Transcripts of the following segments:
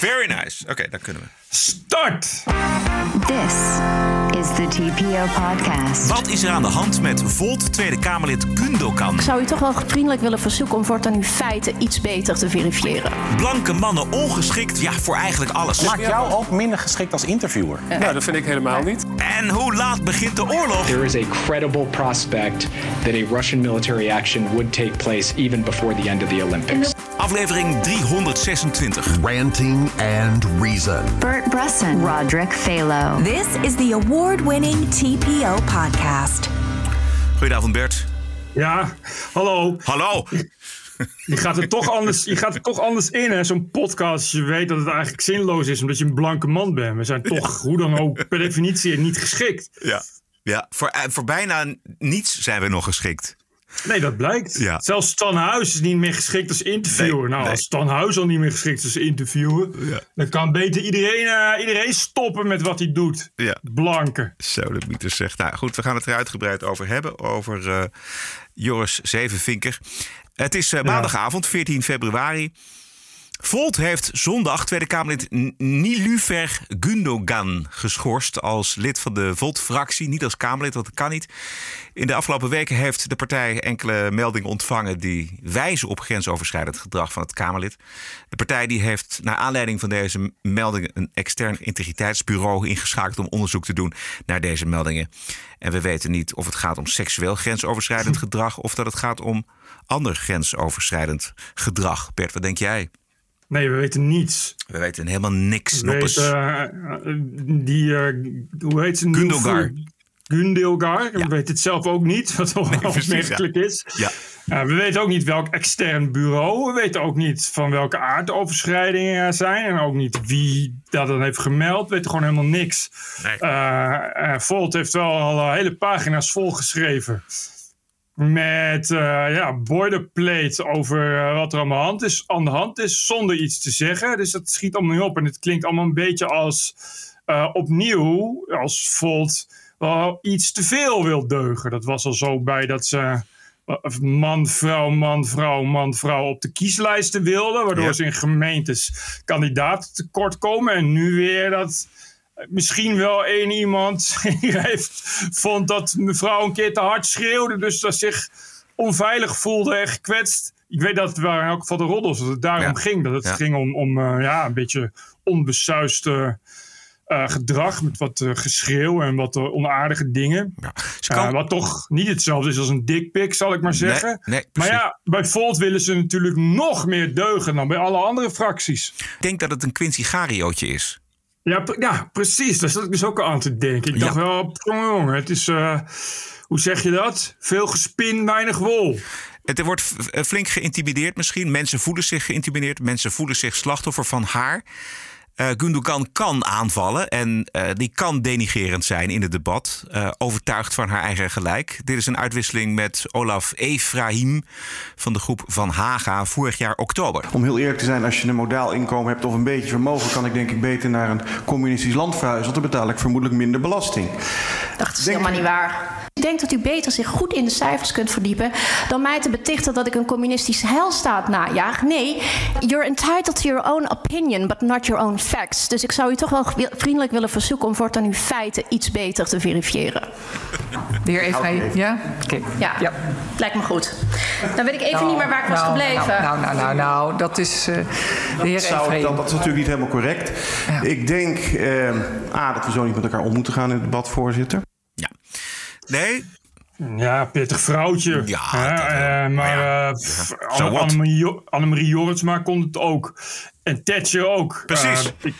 Very nice. Oké, dan kunnen we. Start! This is the TPO podcast. Wat is er aan de hand met Volt Tweede Kamerlid Gundogan? Ik zou u toch wel vriendelijk willen verzoeken om voortaan uw feiten iets beter te verifiëren. Blanke mannen ongeschikt, ja, voor eigenlijk alles. Maakt jou ook minder geschikt als interviewer. Nou, dat vind ik helemaal niet. En hoe laat begint de oorlog? There is a credible prospect that a Russian military action would take place even before the end of the Olympics. Aflevering 326. Ranting and Reason. Bert Bresson, Roderick Phalo. This is the award-winning TPO podcast. Goedenavond Bert. Ja, hallo. Hallo. Je gaat er toch anders, je gaat er toch anders in, hè? Zo'n podcast. Je weet dat het eigenlijk zinloos is omdat je een blanke man bent. We zijn toch, hoe dan ook, per definitie niet geschikt. Ja, ja voor, eh, voor bijna niets zijn we nog geschikt. Nee, dat blijkt. Ja. Zelfs Stan Huis is niet meer geschikt als interviewer. Nee, nou, nee. als Stan Huis al niet meer geschikt is als interviewer... Ja. dan kan beter iedereen, eh, iedereen stoppen met wat hij doet. Ja. Blanke. Zo, de mythe zegt. Nou goed, we gaan het er uitgebreid over hebben. Over eh, Joris Zevenvinker. Het is eh, maandagavond, 14 februari. Volt heeft zondag Tweede Kamerlid Nilufer Gundogan geschorst als lid van de Volt-fractie. Niet als Kamerlid, want dat kan niet. In de afgelopen weken heeft de partij enkele meldingen ontvangen die wijzen op grensoverschrijdend gedrag van het Kamerlid. De partij die heeft naar aanleiding van deze meldingen een extern integriteitsbureau ingeschakeld om onderzoek te doen naar deze meldingen. En we weten niet of het gaat om seksueel grensoverschrijdend gedrag of dat het gaat om ander grensoverschrijdend gedrag. Bert, wat denk jij? Nee, we weten niets. We weten helemaal niks. We weten, eh, die, eh, hoe heet ze? nu? Gundelgar. Ja. We weten het zelf ook niet, wat wel opmerkelijk is. Ja. Uh, we weten ook niet welk extern bureau. We weten ook niet van welke aard de overschrijdingen er zijn. En ook niet wie dat dan heeft gemeld. We weten gewoon helemaal niks. Nee. Eh, eh, Volt heeft wel al eh, hele pagina's volgeschreven. Met eh ja, boilerplate over eh, wat er aan de, hand is, aan de hand is. Zonder iets te zeggen. Dus dat schiet allemaal niet op. En het klinkt allemaal een beetje als eh, opnieuw. Als Volt wel iets te veel wil deugen. Dat was al zo bij dat ze man, vrouw, man, vrouw, man, vrouw op de kieslijsten wilden. Waardoor Ja. ze in gemeentes kandidaten tekort komen. En nu weer dat misschien wel één iemand hier heeft, vond dat mevrouw een keer te hard schreeuwde. Dus dat zich onveilig voelde en gekwetst. Ik weet dat het waren in elk geval de roddels, dat het daarom Ja. ging. Dat het Ja. ging om, om eh, ja, een beetje onbesuiste eh, gedrag. Met wat eh, geschreeuw en wat onaardige dingen. Ja. Kan... wat toch niet hetzelfde is als een dickpic, zal ik maar zeggen. Nee, nee, maar ja, bij Volt willen ze natuurlijk nog meer deugen dan bij alle andere fracties. Ik denk dat het een Quincy Gariootje is. Ja, ja, precies. Daar zat ik dus ook al aan te denken. Ik Ja. dacht wel, jongen, het is, eh, hoe zeg je dat? Veel gespin, weinig wol. Het er wordt eh, flink geïntimideerd misschien. Mensen voelen zich geïntimideerd. Mensen voelen zich slachtoffer van haar. Eh Gundogan kan aanvallen en eh, die kan denigerend zijn in het debat. eh, overtuigd van haar eigen gelijk. Dit is een uitwisseling met Olaf Efraim van de groep Van Haga vorig jaar oktober. Om heel eerlijk te zijn, als je een modaal inkomen hebt of een beetje vermogen, kan ik denk ik beter naar een communistisch land verhuizen. Want dan betaal ik vermoedelijk minder belasting. Dat is helemaal niet waar. Ik denk dat u beter zich goed in de cijfers kunt verdiepen dan mij te betichten dat ik een communistische heilstaat najaag. Nee, you're entitled to your own opinion, but not your own facts. Dus ik zou u toch wel vriendelijk willen verzoeken om voortaan uw feiten iets beter te verifiëren. De heer Efraim, ja? Oké. Ja, Ja. lijkt me goed. Dan weet ik even niet meer waar ik was nou, gebleven. Nou, nou, nou, nou, nou, dat is eh, de heer Zou ik Efraim. dan, dat is natuurlijk niet helemaal correct. Ja. Ik denk eh, A, dat we zo niet met elkaar om moeten gaan in het debat, voorzitter. Ja. Nee, Ja, pittig vrouwtje. Ja, Hè, dat eh, maar Maar ja, eh, pff, ja, Anne- so what? Annemarie Annemarie Jorritsma kon het ook. En Tetje ook. Precies. Eh, ik-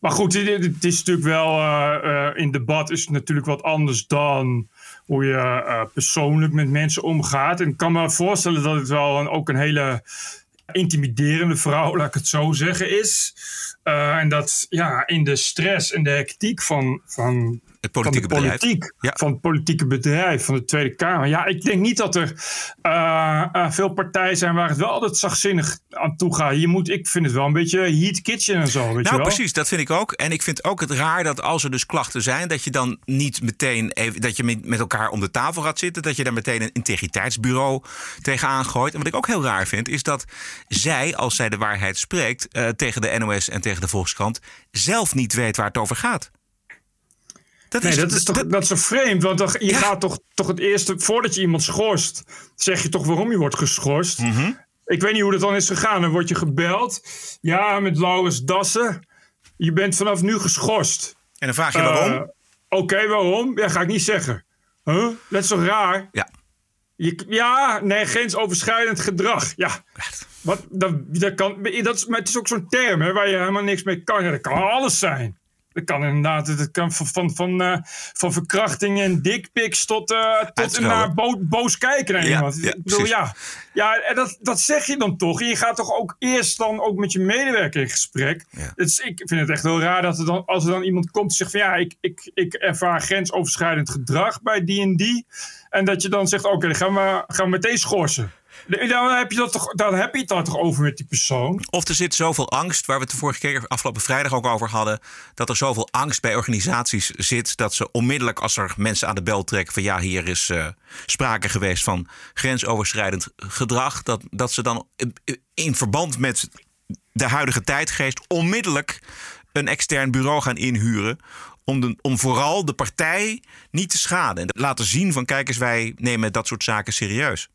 maar goed, het, is natuurlijk wel... eh, eh, in debat is het natuurlijk wat anders dan hoe je persoonlijk met mensen omgaat. En ik kan me voorstellen dat het wel een, ook een hele intimiderende vrouw, laat ik het zo zeggen, is. En dat ja, in de stress en de hectiek van, van het van de bedrijf. politiek, Ja. van het politieke bedrijf, van de Tweede Kamer. Ja, ik denk niet dat er eh, eh, veel partijen zijn waar het wel altijd zachtzinnig aan toe gaat. Je moet, ik vind het wel een beetje heat kitchen en zo, weet je Nou, wel. precies, dat vind ik ook. En ik vind ook het raar dat als er dus klachten zijn, dat je dan niet meteen even, dat je met met elkaar om de tafel gaat zitten, dat je daar meteen een integriteitsbureau tegenaan gooit. En wat ik ook heel raar vind, is dat zij, als zij de waarheid spreekt eh, tegen de NOS en tegen de Volkskrant, zelf niet weet waar het over gaat. Dat Nee, dat is toch dat is zo vreemd. Want toch, je gaat toch, toch het eerste, voordat je iemand schorst, zeg je toch waarom je wordt geschorst. Mhm. Ik weet niet hoe dat dan is gegaan. Dan word je gebeld. Ja, met Laurens Dassen. Je bent vanaf nu geschorst. En dan vraag je waarom? Eh, Oké, waarom? Ja, ga ik niet zeggen. Huh? Dat is zo raar? Ja. Je, ja, nee, grensoverschrijdend gedrag. Ja. Wat, dat, dat, kan, dat is, maar het is ook zo'n term hè, waar je helemaal niks mee kan. Ja, dat kan alles zijn. Dat kan inderdaad, dat kan van, van, van, eh, van verkrachting en dickpics tot, tot Uitschelden. naar bo- boos kijken naar Ja, iemand. ja, ik bedoel, ja, ja en dat, dat zeg je dan toch. En je gaat toch ook eerst dan ook met je medewerker in gesprek. Ik vind het echt heel raar dat er dan, als er dan iemand komt en zegt van ja, ik, ik, ik ervaar grensoverschrijdend gedrag bij die en die. En dat je dan zegt, oké, dan gaan we, gaan we meteen schorsen. Dan heb, je dat toch, dan heb je het daar toch over met die persoon. Of er zit zoveel angst, waar we het de vorige keer afgelopen vrijdag ook over hadden, dat er zoveel angst bij organisaties zit dat ze onmiddellijk als er mensen aan de bel trekken van ja, hier is eh, sprake geweest van grensoverschrijdend gedrag, dat, dat ze dan in verband met de huidige tijdgeest onmiddellijk een extern bureau gaan inhuren. Om, de, om vooral de partij niet te schaden. En laten zien van kijk eens, wij nemen dat soort zaken serieus.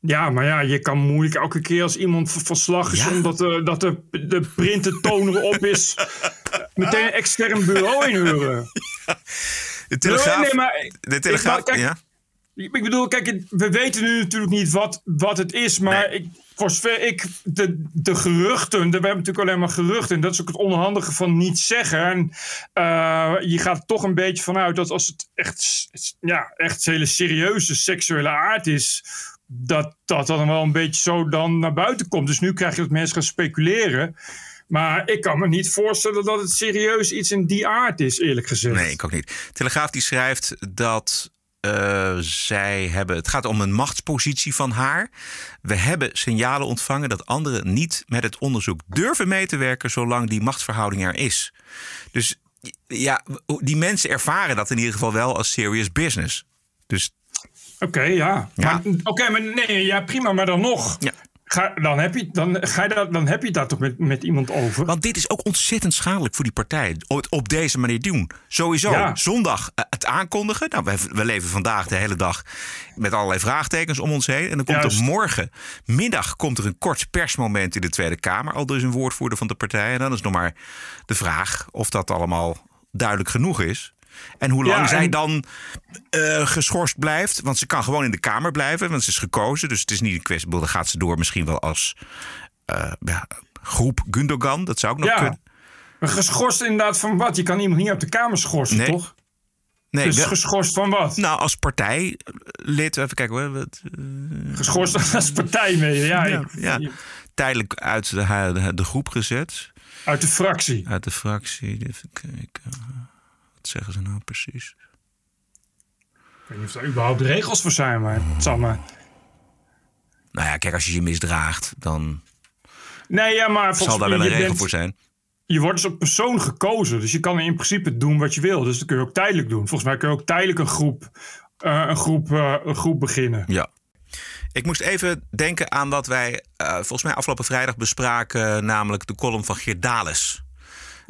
Ja, maar ja, je kan moeilijk elke keer als iemand van slag is... omdat de, dat de, de printer toner op is... meteen een extern bureau inhuren. De Telegraaf. Nee, maar- de Telegraaf. ik- kijk, ja. Ik bedoel, kijk, we weten nu natuurlijk niet wat, wat het is, maar ik, voor zover ik de, de geruchten, we hebben natuurlijk alleen maar geruchten, en dat is ook het onhandige van niet zeggen. En eh, je gaat er toch een beetje vanuit dat als het echt, ja, echt hele serieuze seksuele aard is, dat dat dan wel een beetje zo dan naar buiten komt. Dus nu krijg je dat mensen gaan speculeren. Maar ik kan me niet voorstellen dat het serieus iets in die aard is, eerlijk gezegd. Nee, ik ook niet. Telegraaf die schrijft dat eh, zij hebben. Het gaat om een machtspositie van haar. We hebben signalen ontvangen dat anderen niet met het onderzoek durven mee te werken zolang die machtsverhouding er is. Dus ja, die mensen ervaren dat in ieder geval wel als serious business. Dus Oké, ja. Oké, maar nee, ja, prima, maar dan nog. Ja. Ga, dan, heb je, dan, ga je dat, dan heb je daar toch met, met iemand over. Want dit is ook ontzettend schadelijk voor die partij. Het op deze manier doen. Sowieso. Ja. Zondag eh, het aankondigen. Nou, we, we leven vandaag de hele dag met allerlei vraagtekens om ons heen. En dan komt Juist. er morgen middag komt er een kort persmoment in de Tweede Kamer. Al dus een woordvoerder van de partij. En dan is nog maar de vraag of dat allemaal duidelijk genoeg is. En hoe lang Ja, zij en- dan eh, geschorst blijft. Want ze kan gewoon in de Kamer blijven. Want ze is gekozen. Dus het is niet een kwestie. Dan gaat ze door misschien wel als eh, ja, groep Gundogan. Dat zou ook nog ja. kunnen. Maar geschorst inderdaad van wat? Je kan iemand niet uit de Kamer schorsen, Nee. toch? Nee, dus wel- geschorst van wat? nou, als partijlid, even kijken hoor. Wat, eh, Geschorst als partij mee. Ja, ja, ik- ja, tijdelijk uit de, de, de groep gezet. Uit de fractie. Uit de fractie. Even kijken. Wat zeggen ze nou precies? Ik weet niet of daar überhaupt regels voor zijn, maar het zal maar. Nou ja, kijk, als je je misdraagt, dan Nee, ja, maar zal daar wel een regel bent- voor zijn. Je wordt dus op persoon gekozen. Dus je kan in principe doen wat je wil. Dus dat kun je ook tijdelijk doen. Volgens mij kun je ook tijdelijk een groep, eh, een groep, eh, een groep beginnen. Ja. Ik moest even denken aan wat wij eh, volgens mij afgelopen vrijdag bespraken, namelijk de column van Geert Dales.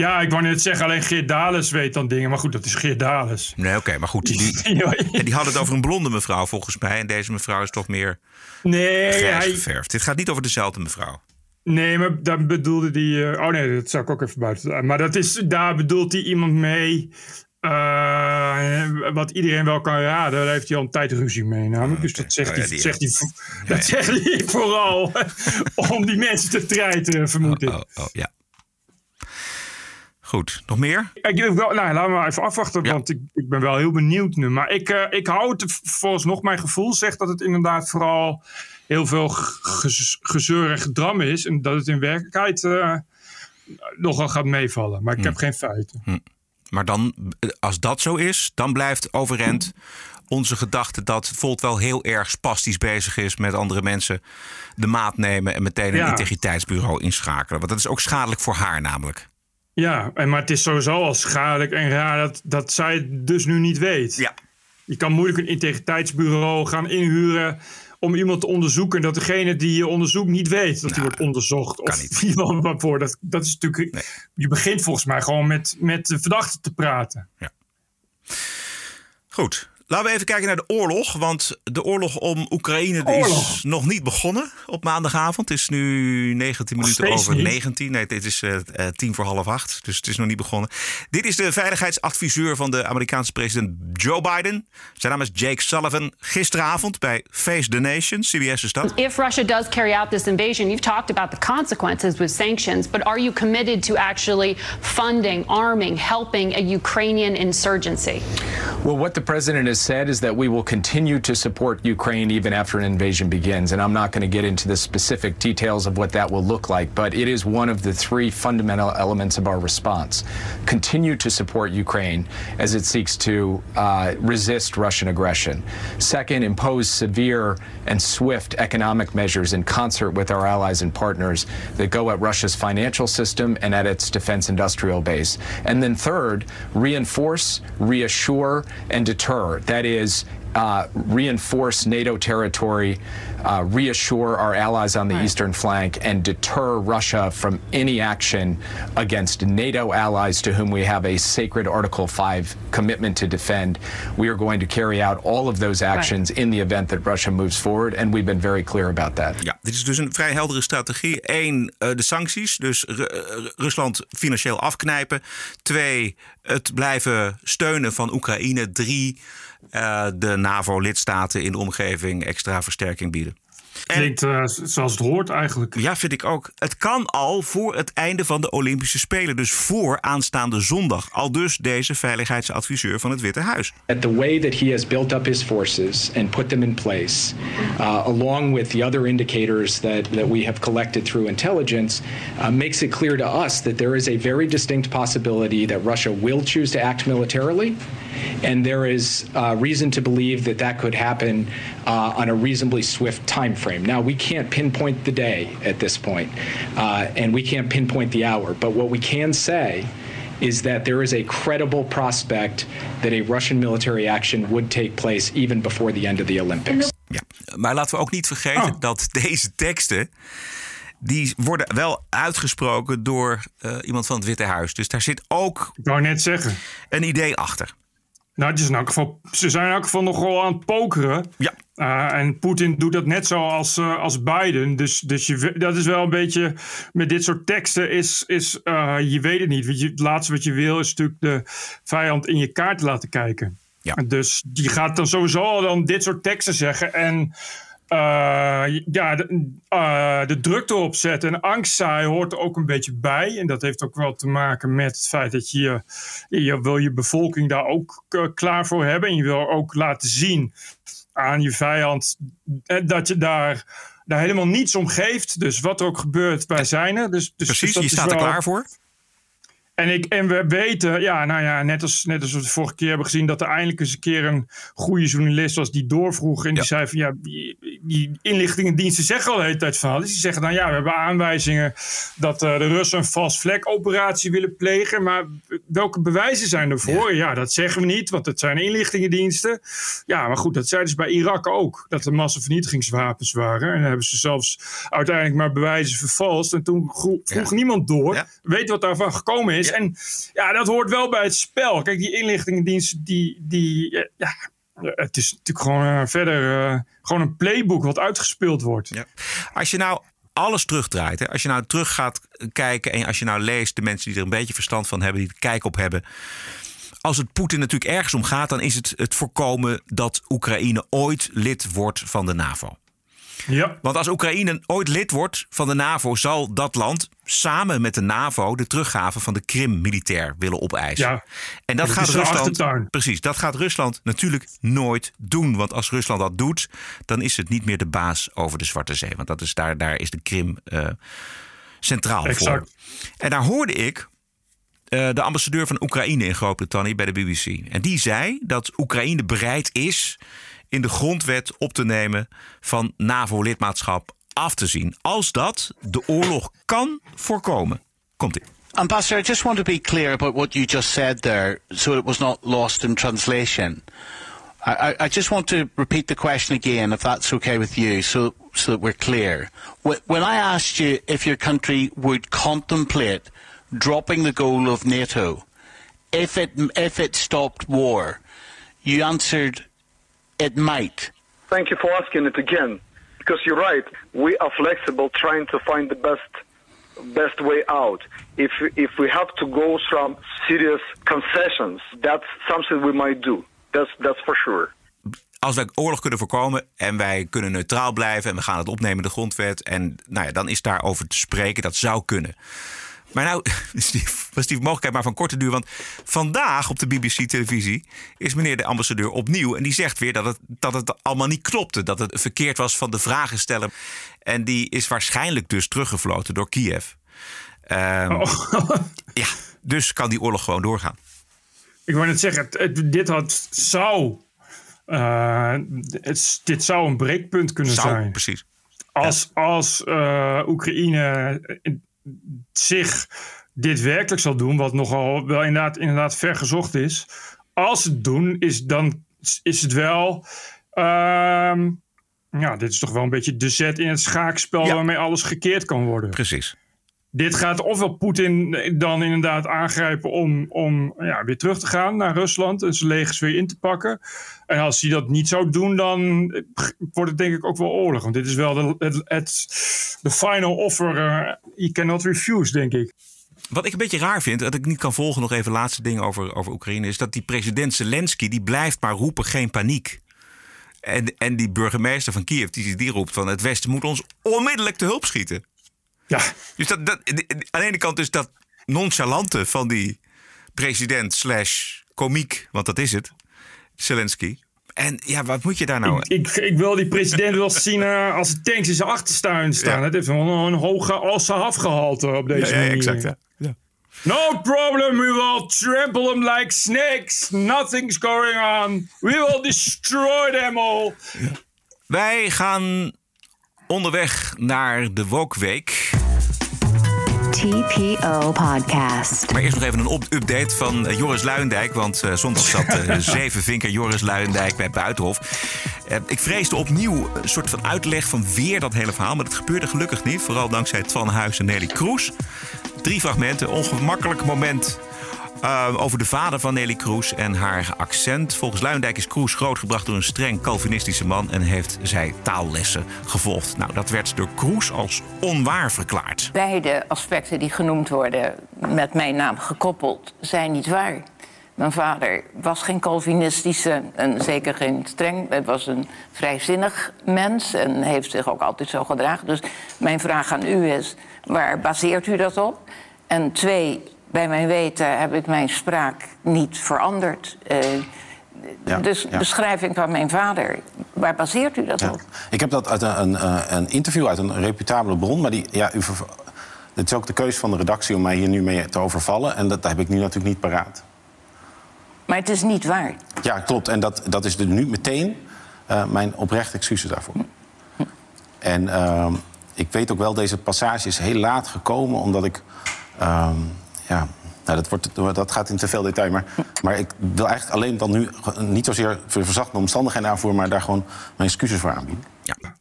Ja, ik wou net zeggen, alleen Geert Dales weet dan dingen. Maar goed, dat is Geert Dales. Nee, oké, maar goed. Die, en die had het over een blonde mevrouw volgens mij. En deze mevrouw is toch meer Nee, grijs hij, geverfd. Dit gaat niet over dezelfde mevrouw. nee, maar daar bedoelde hij... eh, oh nee, dat zou ik ook even buiten... Maar dat is, daar bedoelt hij iemand mee... eh, wat iedereen wel kan raden. Daar heeft hij al een tijd ruzie mee namelijk. Dus dat zegt, Oh ja, hij, die zegt, hij, heeft- dat zegt hij vooral om die mensen te treiten, vermoed ik. Oh, oh, ja. Goed, nog meer? Ik, nou, laten we maar even afwachten, want ik, ik ben wel heel benieuwd nu. Maar ik, eh, ik hou het volgens nog mijn gevoel zegt dat het inderdaad vooral heel veel ge- gezeur en gedram is. En dat het in werkelijkheid eh, nogal gaat meevallen. Maar ik heb geen feiten. Maar dan, als dat zo is, dan blijft overeind onze gedachte dat Volt wel heel erg spastisch bezig is met andere mensen de maat nemen en meteen een Ja. integriteitsbureau inschakelen. Want dat is ook schadelijk voor haar namelijk. Ja, en, maar het is sowieso al schadelijk en raar dat, dat zij het dus nu niet weet. Ja. Je kan moeilijk een integriteitsbureau gaan inhuren om iemand te onderzoeken. Dat degene die je onderzoekt niet weet dat hij wordt onderzocht. Of iemand waarvoor. Dat, dat is natuurlijk. Je begint volgens mij gewoon met, met de verdachte te praten. Goed. Laten we even kijken naar de oorlog. Want de oorlog om Oekraïne is nog niet begonnen op maandagavond. Het is nu 19 Nog minuten over niet. 19. Nee, dit is eh eh, tien voor half acht. Dus het is nog niet begonnen. Dit is de veiligheidsadviseur van de Amerikaanse president Joe Biden. Zijn naam is Jake Sullivan. Gisteravond bij Face the Nation. CBS is dat. If Russia does carry out this invasion, you've talked about the consequences with sanctions, but are you committed to actually funding, arming, helping a Ukrainian insurgency? Well, what the president has said is that we will continue to support Ukraine even after an invasion begins. And I'm not going to get into the specific details of what that will look like, but it is one of the three fundamental elements of our response. Continue to support Ukraine as it seeks to uh, resist Russian aggression. Second, impose severe and swift economic measures in concert with our allies and partners that go at Russia's financial system and at its defense industrial base. And then third, reinforce, reassure, and deter. That is, uh, reinforce NATO territory, uh, reassure our allies on the eastern flank, and deter Russia from any action against NATO allies to whom we have a sacred Article 5 commitment to defend. We are going to carry out all of those actions in the event that Russia moves forward, and we've been very clear about that. Ja, dit is dus een vrij heldere strategie. Eén, eh, de sancties. Dus Ru- eh, Rusland financieel afknijpen. Twee, het blijven steunen van Oekraïne. Drie, de NAVO-lidstaten in de omgeving extra versterking bieden. Klinkt eh, zoals het hoort eigenlijk. Ja, vind ik ook. Het kan al voor het einde van de Olympische Spelen. Dus voor aanstaande zondag. Al dus deze veiligheidsadviseur van het Witte Huis. At the way that he has built up his forces and put them in place, uh, along with the other indicators that, that we have collected through intelligence, uh, makes it clear to us that there is a very distinct possibility that Russia will choose to act militarily. And there is uh, reason to believe that that could happen uh, on a reasonably swift time frame. Now, we can't pinpoint the day at this point, uh, and we can't pinpoint the hour, but what we can say is that there is a credible prospect that a Russian military action would take place even before the end of the Olympics. Ja, maar laten we ook niet vergeten dat deze teksten. Die worden wel uitgesproken door eh, iemand van het Witte Huis. Dus daar zit ook. Ik wou net zeggen. Een idee achter. Nou, het is in elk geval, ze zijn in elk geval nogal aan het pokeren. Ja. Uh, en Poetin doet dat net zo als, uh, als Biden. Dus, dus je, dat is wel een beetje. Met dit soort teksten is. is uh, je weet het niet. Want je, het laatste wat je wil is natuurlijk de vijand in je kaart laten kijken. Ja. Dus die gaat dan sowieso al dan dit soort teksten zeggen. En. Uh, ja, de, uh, de druk erop zetten en angstzaai hoort er ook een beetje bij. En dat heeft ook wel te maken met het feit dat je, je wil je bevolking daar ook klaar voor hebben. En je wil ook laten zien aan je vijand dat je daar, daar helemaal niets om geeft. Dus wat er ook gebeurt, wij zijn er. Dus, dus, Precies, dus je staat er wel... klaar voor. En, ik, en we weten, ja, nou ja, net als, net als we de vorige keer hebben gezien, dat er eindelijk eens een keer een goede journalist was die doorvroeg. En die zei van ja, die, die, inlichtingendiensten zeggen al de hele tijd van alles. Die zeggen dan ja, we hebben aanwijzingen dat uh, de Russen een vast vlek operatie willen plegen. Maar welke bewijzen zijn ervoor? Ja. ja, dat zeggen we niet, want het zijn inlichtingendiensten. Ja, maar goed, dat zeiden ze bij Irak ook, dat er massavernietigingswapens waren. En dan hebben ze zelfs uiteindelijk maar bewijzen vervalst. En toen vroeg ja. niemand door, weet wat daarvan gekomen is. En ja, dat hoort wel bij het spel. Kijk, die inlichtingendiensten, die, die ja, het is natuurlijk gewoon uh, verder gewoon een playbook wat uitgespeeld wordt. Ja. Als je nou alles terugdraait, hè? als je nou terug gaat kijken en als je nou leest, de mensen die er een beetje verstand van hebben, die er kijk op hebben. Als het Poetin natuurlijk ergens om gaat, dan is het het voorkomen dat Oekraïne ooit lid wordt van de NAVO. Ja. Want als Oekraïne ooit lid wordt van de NAVO, zal dat land samen met de NAVO de teruggave van de Krim militair willen opeisen. Ja. En dat, dat gaat Rusland. Precies, dat gaat Rusland natuurlijk nooit doen. Want als Rusland dat doet, dan is het niet meer de baas over de Zwarte Zee. Want dat is daar, daar is de Krim uh, centraal exact. voor. En daar hoorde ik eh, de ambassadeur van Oekraïne in Groot-Brittannië bij de BBC. En die zei dat Oekraïne bereid is in de grondwet op te nemen van NAVO-lidmaatschap af te zien. Als dat de oorlog kan voorkomen. Komt-ie. Ambassador, I just want to be clear about what you just said there, so it was not lost in translation. I, I, I just want to repeat the question again, if that's okay with you, so so that we're clear. When I asked you if your country would contemplate dropping the goal of NATO, if it if it stopped war, you answered it might. Thank you for asking it again, because you're right. We are flexible, trying to find the best best way out. If if we have to go some serious concessions, that's something we might do. That's that's for sure. Als wij oorlog kunnen voorkomen en wij kunnen neutraal blijven en we gaan het opnemen in de grondwet. En nou ja, dan is daarover te spreken. Dat zou kunnen. Maar nou was die mogelijkheid maar van korte duur. Want vandaag op de BBC-televisie is meneer de ambassadeur opnieuw. En die zegt weer dat het, dat het allemaal niet klopte. Dat het verkeerd was van de vragensteller. En die is waarschijnlijk dus teruggefloten door Kiev. Ehm, Ja, dus kan die oorlog gewoon doorgaan. Ik wou net zeggen, het- het- dit had, zou, eh, het, dit zou een breekpunt kunnen Zou, zijn. precies. Als, als eh, Oekraïne zich dit werkelijk zal doen, wat nogal wel inderdaad, inderdaad vergezocht is. Als ze het doen, is, dan is het wel. ehm, ja, dit is toch wel een beetje de zet in het schaakspel waarmee alles gekeerd kan worden. Precies. Dit gaat ofwel Poetin dan inderdaad aangrijpen om, om ja, weer terug te gaan naar Rusland en zijn legers weer in te pakken. En als hij dat niet zou doen, dan wordt het denk ik ook wel oorlog. Want dit is wel de, het, final offer. eh you cannot refuse, denk ik. Wat ik een beetje raar vind, dat ik niet kan volgen, nog even laatste dingen over, over Oekraïne, is dat die president Zelensky, die blijft maar roepen geen paniek. En, en die burgemeester van Kiev, die, die roept van het Westen moet ons onmiddellijk te hulp schieten. Ja. Dus dat, dat, aan de ene kant dus dat nonchalante van die president slash komiek, want dat is het, Zelensky. En ja, wat moet je daar nou... Ik, ik, ik wil die president wel zien eh, als de tanks in zijn achterstuin staan. Het heeft wel een, een hoge Alsa-afgehalte op deze Ja, ja, manier. exact, ja. Ja. No problem, we will trample them like snakes. Nothing's going on. We will destroy them all. Wij gaan onderweg naar de Woke Week. TPO Podcast. Maar eerst nog even een update van eh, Joris Luijendijk. Want eh, zondag zat eh, zevenvinker Joris Luijendijk bij Buitenhof. Ik vreesde opnieuw een soort van uitleg van weer dat hele verhaal. Maar dat gebeurde gelukkig niet. Vooral dankzij Twan Huis en Nelly Kroes. Drie fragmenten. Ongemakkelijk moment eh, over de vader van Nelly Kroes en haar accent. Volgens Luijendijk is Kroes grootgebracht door een streng Calvinistische man... en heeft zij taallessen gevolgd. Nou, dat werd door Kroes als onwaar verklaard. Beide aspecten die genoemd worden met mijn naam gekoppeld zijn niet waar. Mijn vader was geen Calvinistische en zeker geen streng. Hij was een vrijzinnig mens en heeft zich ook altijd zo gedragen. Dus mijn vraag aan u is, waar baseert u dat op? En twee, bij mijn weten heb ik mijn spraak niet veranderd. Eh, Ja, dus ja. beschrijving van mijn vader, waar baseert u dat op? Ik heb dat uit een, een, eh, een interview uit een reputabele bron. Maar die, ja, u het is ook de keuze van de redactie om mij hier nu mee te overvallen. En dat heb ik nu natuurlijk niet paraat. Maar het is niet waar. Ja, klopt. En dat, dat is dus nu meteen eh, mijn oprechte excuses daarvoor. En ehm, ik weet ook wel, deze passage is heel laat gekomen... omdat ik... ehm, ja, nou, dat, wordt, dat gaat in te veel detail. Maar, maar ik wil eigenlijk alleen dan nu niet zozeer verzachte omstandigheden aanvoeren... maar daar gewoon mijn excuses voor aanbieden.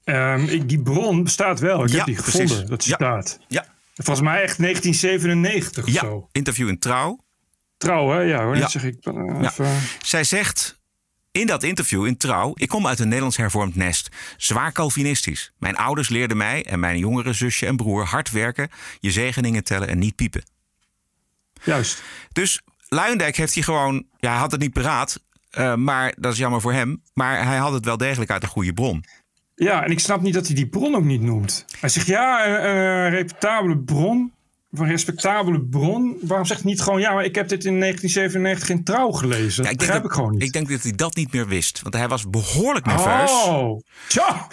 Ehm, ik, die bron bestaat wel. Ik Ja, heb die precies. gevonden, dat Ja. staat. Ja. Volgens mij echt 1997 of Ja, zo. interview in Trouw. Trouw, hè? Ja hoor, Ja. dat zeg ik. eh, Ja. even. Zij zegt in dat interview in Trouw: Ik kom uit een Nederlands hervormd nest. Zwaar Calvinistisch. Mijn ouders leerden mij en mijn jongere zusje en broer hard werken, je zegeningen tellen en niet piepen. Juist. Dus Luijendijk heeft hij gewoon, ja, hij had het niet paraat, eh, maar dat is jammer voor hem. Maar hij had het wel degelijk uit een goede bron. Ja, en ik snap niet dat hij die bron ook niet noemt. Hij zegt ja, een, een reputabele bron. Een respectabele bron. Waarom zegt hij niet gewoon ja, maar ik heb dit in 1997 in trouw gelezen? Dat ik denk, begrijp ik gewoon niet. ik denk dat hij dat niet meer wist, want hij was behoorlijk nerveus. Oh, tja.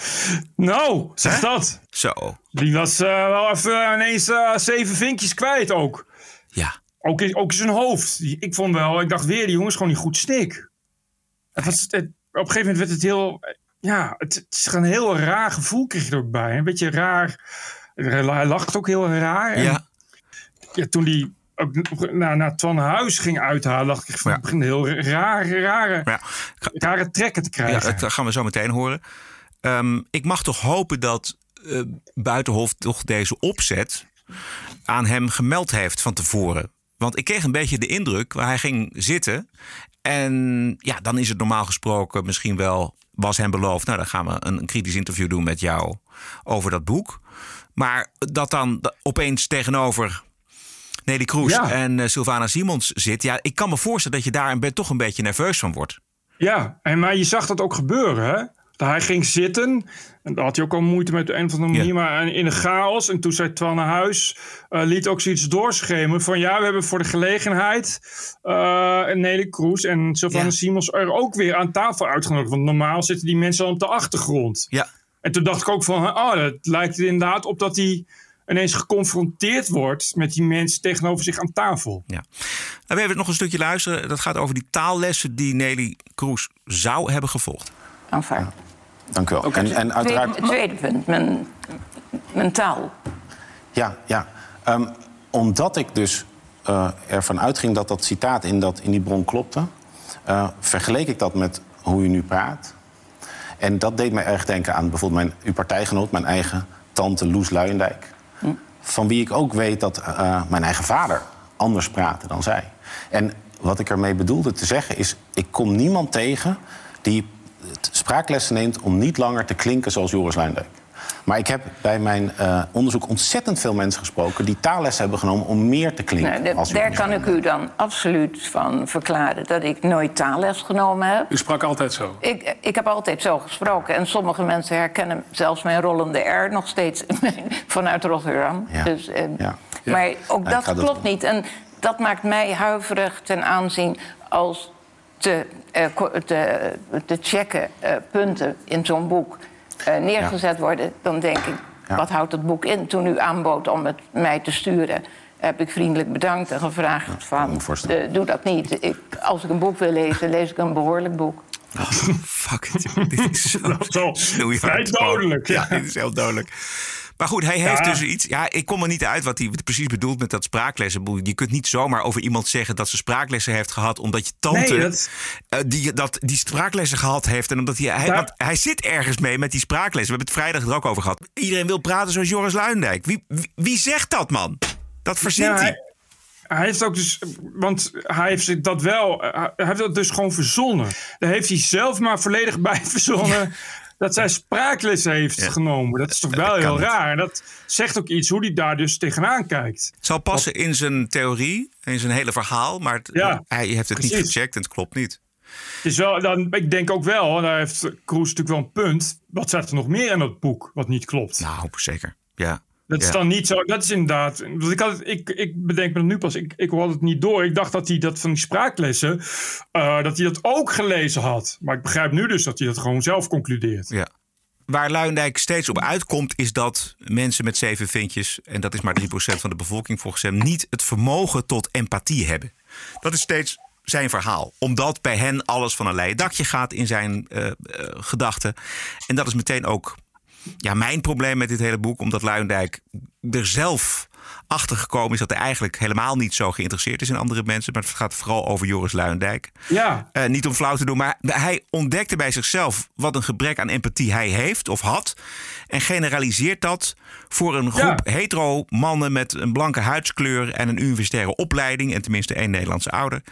Nou, zeg dat. Zo. Die was eh, wel even ineens eh, zeven vinkjes kwijt ook. Ja. Ook, ook zijn hoofd. Ik vond wel, ik dacht weer, die jongen is gewoon niet goed stik. Het was, het, op een gegeven moment werd het heel, ja, het, het is een heel raar gevoel kreeg je er ook bij. Een beetje raar, hij lacht ook heel raar. En, Ja. ja, toen die ook naar, naar Twan Huis ging uithalen, dacht ik van, het begint heel raar, rare, rare trekken te Ja, krijgen. dat gaan we zo meteen horen. Ehm, ik mag toch hopen dat eh, Buitenhof toch deze opzet aan hem gemeld heeft van tevoren. Want ik kreeg een beetje de indruk waar hij ging zitten. En ja, dan is het normaal gesproken misschien wel, was hem beloofd. Nou, dan gaan we een, een kritisch interview doen met jou over dat boek. Maar dat dan opeens tegenover Nelly Kroes Ja. en eh, Sylvana Simons zit. Ja, ik kan me voorstellen dat je daar een toch een beetje nerveus van wordt. Ja, en, maar je zag dat ook gebeuren, hè? Dat Hij ging zitten. En daar had hij ook al moeite met de een of andere manier. Maar in de chaos. En toen zei Twan naar huis. eh, liet ook zoiets doorschemen. Van ja, we hebben voor de gelegenheid. eh Nelly Kroes en Sylvana Simons er ook weer aan tafel uitgenodigd. Want normaal zitten die mensen al op de achtergrond. Ja. En toen dacht ik ook van. Oh, het lijkt er inderdaad op dat hij ineens geconfronteerd wordt. met die mensen tegenover zich aan tafel. Ja. Nou, we hebben nog een stukje luisteren. Dat gaat over die taallessen die Nelly Kroes zou hebben gevolgd. Aanvaard. Dank u wel. En, en uiteraard... Tweede, tweede punt, mijn, mijn taal. Ja, ja. Ehm, omdat ik dus eh, ervan uitging dat dat citaat in, dat, in die bron klopte, eh, vergeleek ik dat met hoe u nu praat. En dat deed mij erg denken aan bijvoorbeeld mijn, uw partijgenoot, mijn eigen tante Loes Luijendijk. Van wie ik ook weet dat eh, mijn eigen vader anders praatte dan zij. En wat ik ermee bedoelde te zeggen is: ik kom niemand tegen die spraaklessen neemt om niet langer te klinken zoals Joris Luijendijk. Maar ik heb bij mijn eh, onderzoek ontzettend veel mensen gesproken die taalles hebben genomen om meer te klinken. Nou, de- als daar kan ik u dan absoluut van verklaren dat ik nooit taalles genomen heb. U sprak altijd zo. Ik, ik heb altijd zo gesproken. En sommige mensen herkennen zelfs mijn rollende R nog steeds vanuit Rotterdam. Ja. Dus, eh, Ja. Maar ook Ja, dat klopt niet. En dat maakt mij huiverig ten aanzien als te, eh, te, te checken eh, punten in zo'n boek eh, neergezet worden. Dan denk ik, Ja. wat houdt het boek in? Toen u aanbood om het mij te sturen... heb ik vriendelijk bedankt en gevraagd van... eh, doe dat niet. Ik, als ik een boek wil lezen, lees ik een behoorlijk boek. Fuck it. dit is zo vrij gewoon. dodelijk, ja. dit is heel dodelijk. Maar goed, hij Ja. heeft dus iets. Ja, ik kom er niet uit wat hij precies bedoelt met dat spraaklessen. Je kunt niet zomaar over iemand zeggen dat ze spraaklessen heeft gehad. omdat je tante Nee, dat- eh, die, dat, die spraaklessen gehad heeft. En omdat hij, hij, Daar- want hij zit ergens mee met die spraaklessen. We hebben het vrijdag er ook over gehad. Iedereen wil praten zoals Joris Luijendijk. Wie, wie, wie zegt dat, man? Dat verzint Ja, hij. Hij heeft ook dus, want hij heeft dat wel, hij heeft dat dus gewoon verzonnen. Daar heeft hij zelf maar volledig bij verzonnen dat zij spraaklessen heeft genomen. Dat is toch wel heel raar. En dat zegt ook iets hoe hij daar dus tegenaan kijkt. Het zal passen in zijn theorie, in zijn hele verhaal. Maar het- Ja, hij heeft het niet gecheckt en het klopt niet. Het is wel, dan, ik denk ook wel, en daar heeft Kroes natuurlijk wel een punt. Wat staat er nog meer in dat boek wat niet klopt? Nou, zeker. Ja. Dat is dan niet zo. Dat is inderdaad. Want ik, had het, ik, ik bedenk me dat nu pas. Ik, ik had het niet door. Ik dacht dat hij dat van die spraaklessen. eh, dat hij dat ook gelezen had. Maar ik begrijp nu dus dat hij dat gewoon zelf concludeert. Ja. Waar Luijendijk steeds op uitkomt, is dat mensen met zeven vinkjes, en dat is maar 3% van de bevolking volgens hem, niet het vermogen tot empathie hebben. Dat is steeds zijn verhaal. Omdat bij hen alles van een leien dakje gaat in zijn eh, eh, gedachten. En dat is meteen ook ja, mijn probleem met dit hele boek. Omdat Luijendijk er zelf achter gekomen is dat hij eigenlijk helemaal niet zo geïnteresseerd is in andere mensen. Maar het gaat vooral over Joris Luijendijk. Ja. Eh, niet om flauw te doen, maar hij ontdekte bij zichzelf wat een gebrek aan empathie hij heeft of had. En generaliseert dat voor een groep hetero mannen met een blanke huidskleur en een universitaire opleiding. En tenminste één Nederlandse ouder.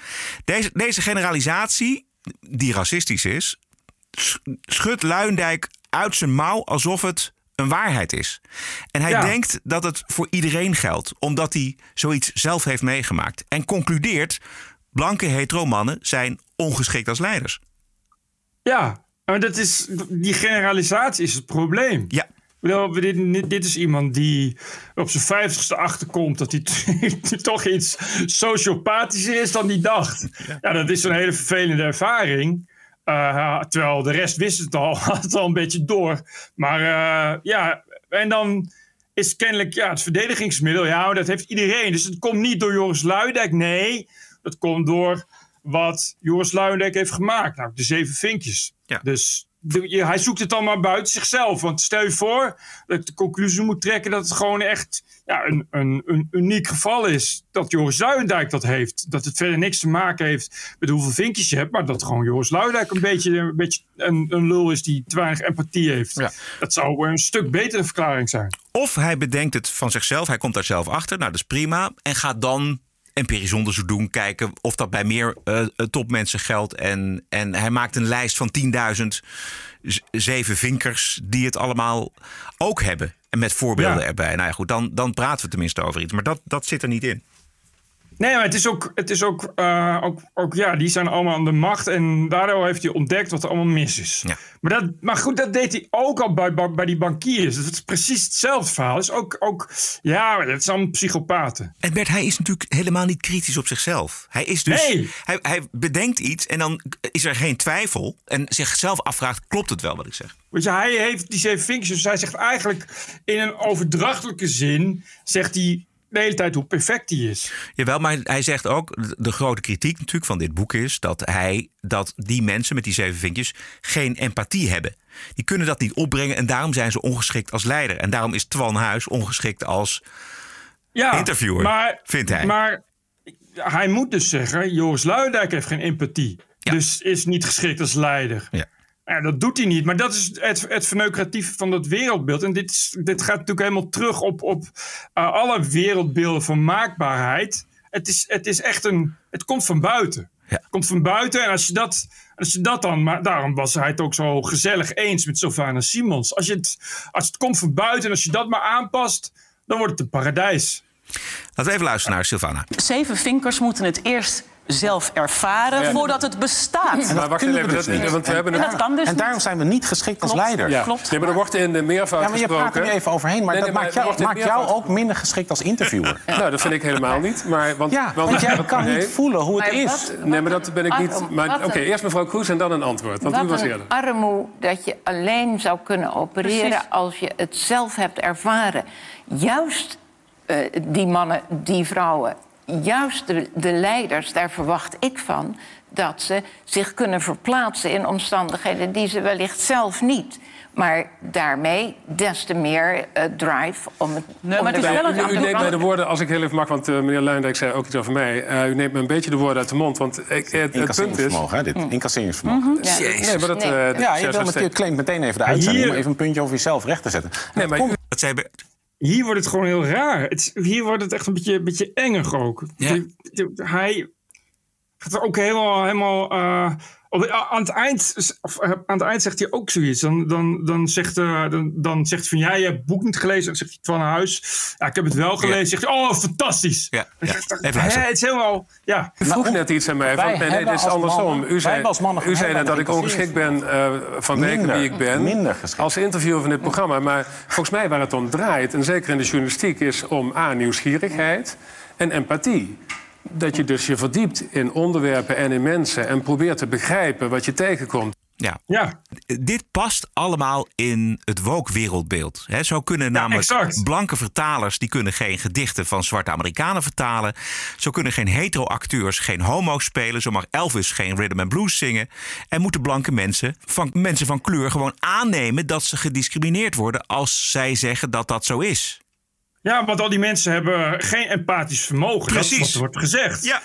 Deze, deze generalisatie, die racistisch is, sch- schudt Luindijk uit zijn mouw alsof het een waarheid is. En hij Ja. denkt dat het voor iedereen geldt, omdat hij zoiets zelf heeft meegemaakt. En concludeert: blanke hetero mannen zijn ongeschikt als leiders. Ja, maar dat is, die generalisatie is het probleem. Ja. Dit, dit is iemand die op zijn vijftigste achterkomt dat hij toch iets sociopathischer is dan hij dacht. Ja, dat is een hele vervelende ervaring. Uh, terwijl de rest wist het al, had het al een beetje door. Maar uh, ja, en dan is kennelijk ja, het verdedigingsmiddel. Ja, dat heeft iedereen. Dus het komt niet door Joris Luijendijk. Nee, dat komt door wat Joris Luijendijk heeft gemaakt. Nou, de zeven vinkjes. Dus de- je- hij zoekt het allemaal buiten zichzelf. Want stel je voor dat ik de conclusie moet trekken dat het gewoon echt ja, een, een, een uniek geval is. Dat Joris Luijendijk dat heeft. Dat het verder niks te maken heeft met hoeveel vinkjes je hebt. Maar dat gewoon Joris Luijendijk een beetje, een, beetje een, een lul is die te weinig empathie heeft. Dat zou een stuk betere verklaring zijn. Of hij bedenkt het van zichzelf, hij komt daar zelf achter, nou dat is prima. En gaat dan empirisch onderzoek doen, kijken of dat bij meer eh, topmensen geldt. En, en hij maakt een lijst van 10.000 z- zeven vinkers die het allemaal ook hebben. En met voorbeelden Ja. erbij. Nou ja, goed, dan, dan praten we tenminste over iets. Maar dat, dat zit er niet in. Nee, maar het is ook, het is ook, eh, ook, ook, ja, die zijn allemaal aan de macht. En daardoor heeft hij ontdekt wat er allemaal mis is. Maar, dat, maar goed, dat deed hij ook al bij, bij, bij die bankiers. Dat is precies hetzelfde verhaal. Dus ook, ook ja, het zijn psychopaten. En Bert, hij is natuurlijk helemaal niet kritisch op zichzelf. Hij is dus. Nee. Hij, hij bedenkt iets en dan is er geen twijfel. En zichzelf afvraagt: klopt het wel wat ik zeg? Weet je, hij heeft die zeven vinkjes. Dus hij zegt eigenlijk in een overdrachtelijke zin... zegt hij de hele tijd hoe perfect hij is. Jawel, maar hij zegt ook, de- grote kritiek natuurlijk van dit boek is dat hij dat die mensen met die zeven vinkjes geen empathie hebben. Die kunnen dat niet opbrengen en daarom zijn ze ongeschikt als leider. En daarom is Twan Huis ongeschikt als ja, interviewer, maar, vindt hij. Maar hij moet dus zeggen, Joris Luijendijk heeft geen empathie. Dus is niet geschikt als leider. Ja. Ja, dat doet hij niet. Maar dat is het, het verneukeratieve van dat wereldbeeld. En dit, is, dit gaat natuurlijk helemaal terug op, op eh, alle wereldbeelden van maakbaarheid. Het is, het is echt een... Het komt van buiten. Het komt van buiten. En als je dat, als je dat dan... Maar daarom was hij het ook zo gezellig eens met Sylvana Simons. Als, je het, als het komt van buiten en als je dat maar aanpast... dan wordt het een paradijs. Laten we even luisteren naar Sylvana. Zeven vinkers moeten het eerst zelf ervaren Ja. voordat het bestaat. En dat kunnen we dus niet. want we hebben en, dat kan dus en daarom zijn we niet geschikt als leider. Ja. Klopt. Nee, maar er wordt in de meervoud Ja, maar je praat er nu even overheen, maar Nee, dat nee, maakt, jou, maakt jou ook minder geschikt als interviewer. Nou, dat vind ik helemaal niet. Maar, want, Ja, want jij kan niet voelen hoe het Maar is. wat- nee, maar dat ben ik niet. Maar oké, eerst mevrouw Kroes en dan een antwoord. Want u Wat was eerder. armoe dat je alleen zou kunnen opereren Precies. als je het zelf hebt ervaren. Juist eh, die mannen, die vrouwen, juist de, de leiders, daar verwacht ik van dat ze zich kunnen verplaatsen in omstandigheden die ze wellicht zelf niet. Maar daarmee des te meer eh, drive om het. om maar het is wel een- u, u neemt mij de woorden, als ik heel even mag, want eh, meneer Luijendijk zei ook iets over mij. Eh, u neemt me een beetje de woorden uit de mond. Want ik, het, het punt is. Hè, dit. Incasseringsvermogen. Ja, Nee, maar dat, Nee. eh, dat Ja, je, wil claimt meteen even de uitzending hier- om even een puntje over jezelf recht te zetten. Nee, maar Dat zei. Hier wordt het gewoon heel raar. Het, hier wordt het echt een beetje, een beetje enger ook. Ja. De- de- hij gaat er ook helemaal... helemaal eh, op- aan, het eind, of, eh, aan het eind zegt hij ook zoiets. Dan, dan, dan, zegt, eh, dan, dan zegt hij van... Ja, je hebt het boek niet gelezen. Dan zegt hij van huis. Ja, ik heb het wel gelezen. Zegt hij, oh, fantastisch. Ja, ja. Even hè, het is helemaal... Ja. U vroeg net iets aan mij. Wij Van, nee, dit is andersom. mannen- u zei, u zei net dat ik ongeschikt ben eh vanwege wie ik ben. minder geschikt. Als interviewer van dit programma. Maar volgens mij waar het om draait, en zeker in de journalistiek, is om A, nieuwsgierigheid en empathie. Dat je dus je verdiept in onderwerpen en in mensen en probeert te begrijpen wat je tegenkomt. Ja. Ja. Dit past allemaal in het woke-wereldbeeld. Hè, zo kunnen namelijk blanke vertalers... die kunnen geen gedichten van zwarte Amerikanen vertalen. Zo kunnen geen hetero-acteurs geen homo's spelen. Zo mag Elvis geen rhythm and blues zingen. En moeten blanke mensen van, mensen van kleur gewoon aannemen... dat ze gediscrimineerd worden als zij zeggen dat dat zo is. Ja, want al die mensen hebben geen empathisch vermogen. Dat is Precies. wat er wordt gezegd. Ja.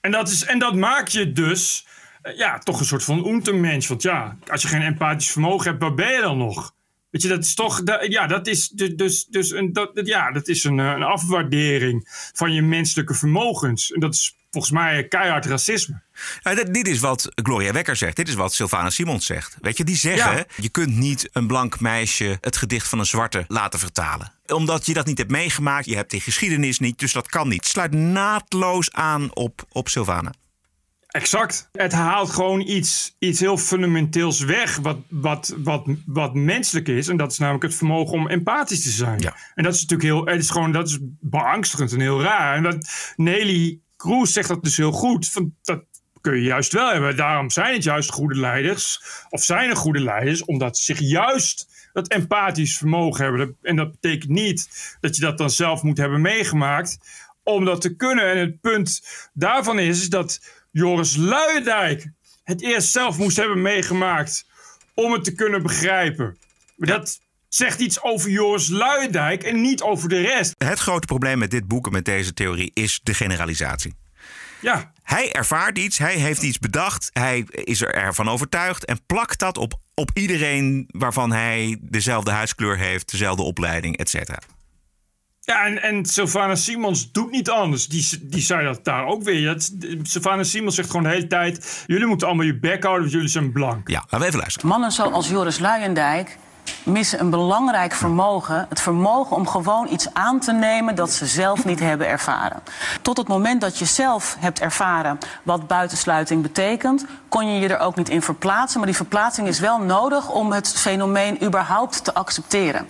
En dat, is, en dat maakt je dus eh, ja, toch een soort van untermensch. Want ja, als je geen empathisch vermogen hebt, waar ben je dan nog? Weet je, dat is toch. ja, dat is dus, dus, dus een, dat, dat- ja, dat is een, eh, een afwaardering van je menselijke vermogens. En dat is volgens mij keihard racisme. Nou, dit- is wat Gloria Wekker zegt. Dit is wat Sylvana Simons zegt. Weet je, die zeggen: Ja. je kunt niet een blank meisje het gedicht van een zwarte laten vertalen. Omdat je dat niet hebt meegemaakt, je hebt die geschiedenis niet, dus dat kan niet. Sluit naadloos aan op, op Sylvana. Exact. Het haalt gewoon iets, iets heel fundamenteels weg, wat, wat, wat, wat menselijk is. En dat is namelijk het vermogen om empathisch te zijn. Ja. En dat is natuurlijk heel, het is gewoon, dat is beangstigend en heel raar. En dat, Nelly Kroes zegt dat dus heel goed. Van, dat kun je juist wel hebben. Daarom zijn het juist goede leiders. Of zijn er goede leiders, omdat ze zich juist dat empathisch vermogen hebben. En dat betekent niet dat je dat dan zelf moet hebben meegemaakt om dat te kunnen. En het punt daarvan is, is dat Joris Luijendijk het eerst zelf moest hebben meegemaakt om het te kunnen begrijpen. Maar dat zegt iets over Joris Luijendijk en niet over de rest. Het grote probleem met dit boek en met deze theorie is de generalisatie. Ja. Hij ervaart iets, hij heeft iets bedacht, hij is er ervan overtuigd en plakt dat op, op iedereen waarvan hij dezelfde huidskleur heeft, dezelfde opleiding, et cetera. Ja, en, en Sylvana Simons doet niet anders. Die, die zei dat daar ook weer. Dat, Sylvana Simons zegt gewoon de hele tijd... jullie moeten allemaal je bek houden, want jullie zijn blank. Ja, laten we even luisteren. Mannen zoals Joris Luijendijk missen een belangrijk vermogen. Het vermogen om gewoon iets aan te nemen dat ze zelf niet hebben ervaren. Tot het moment dat je zelf hebt ervaren wat buitensluiting betekent, kon je je er ook niet in verplaatsen. Maar die verplaatsing is wel nodig om het fenomeen überhaupt te accepteren.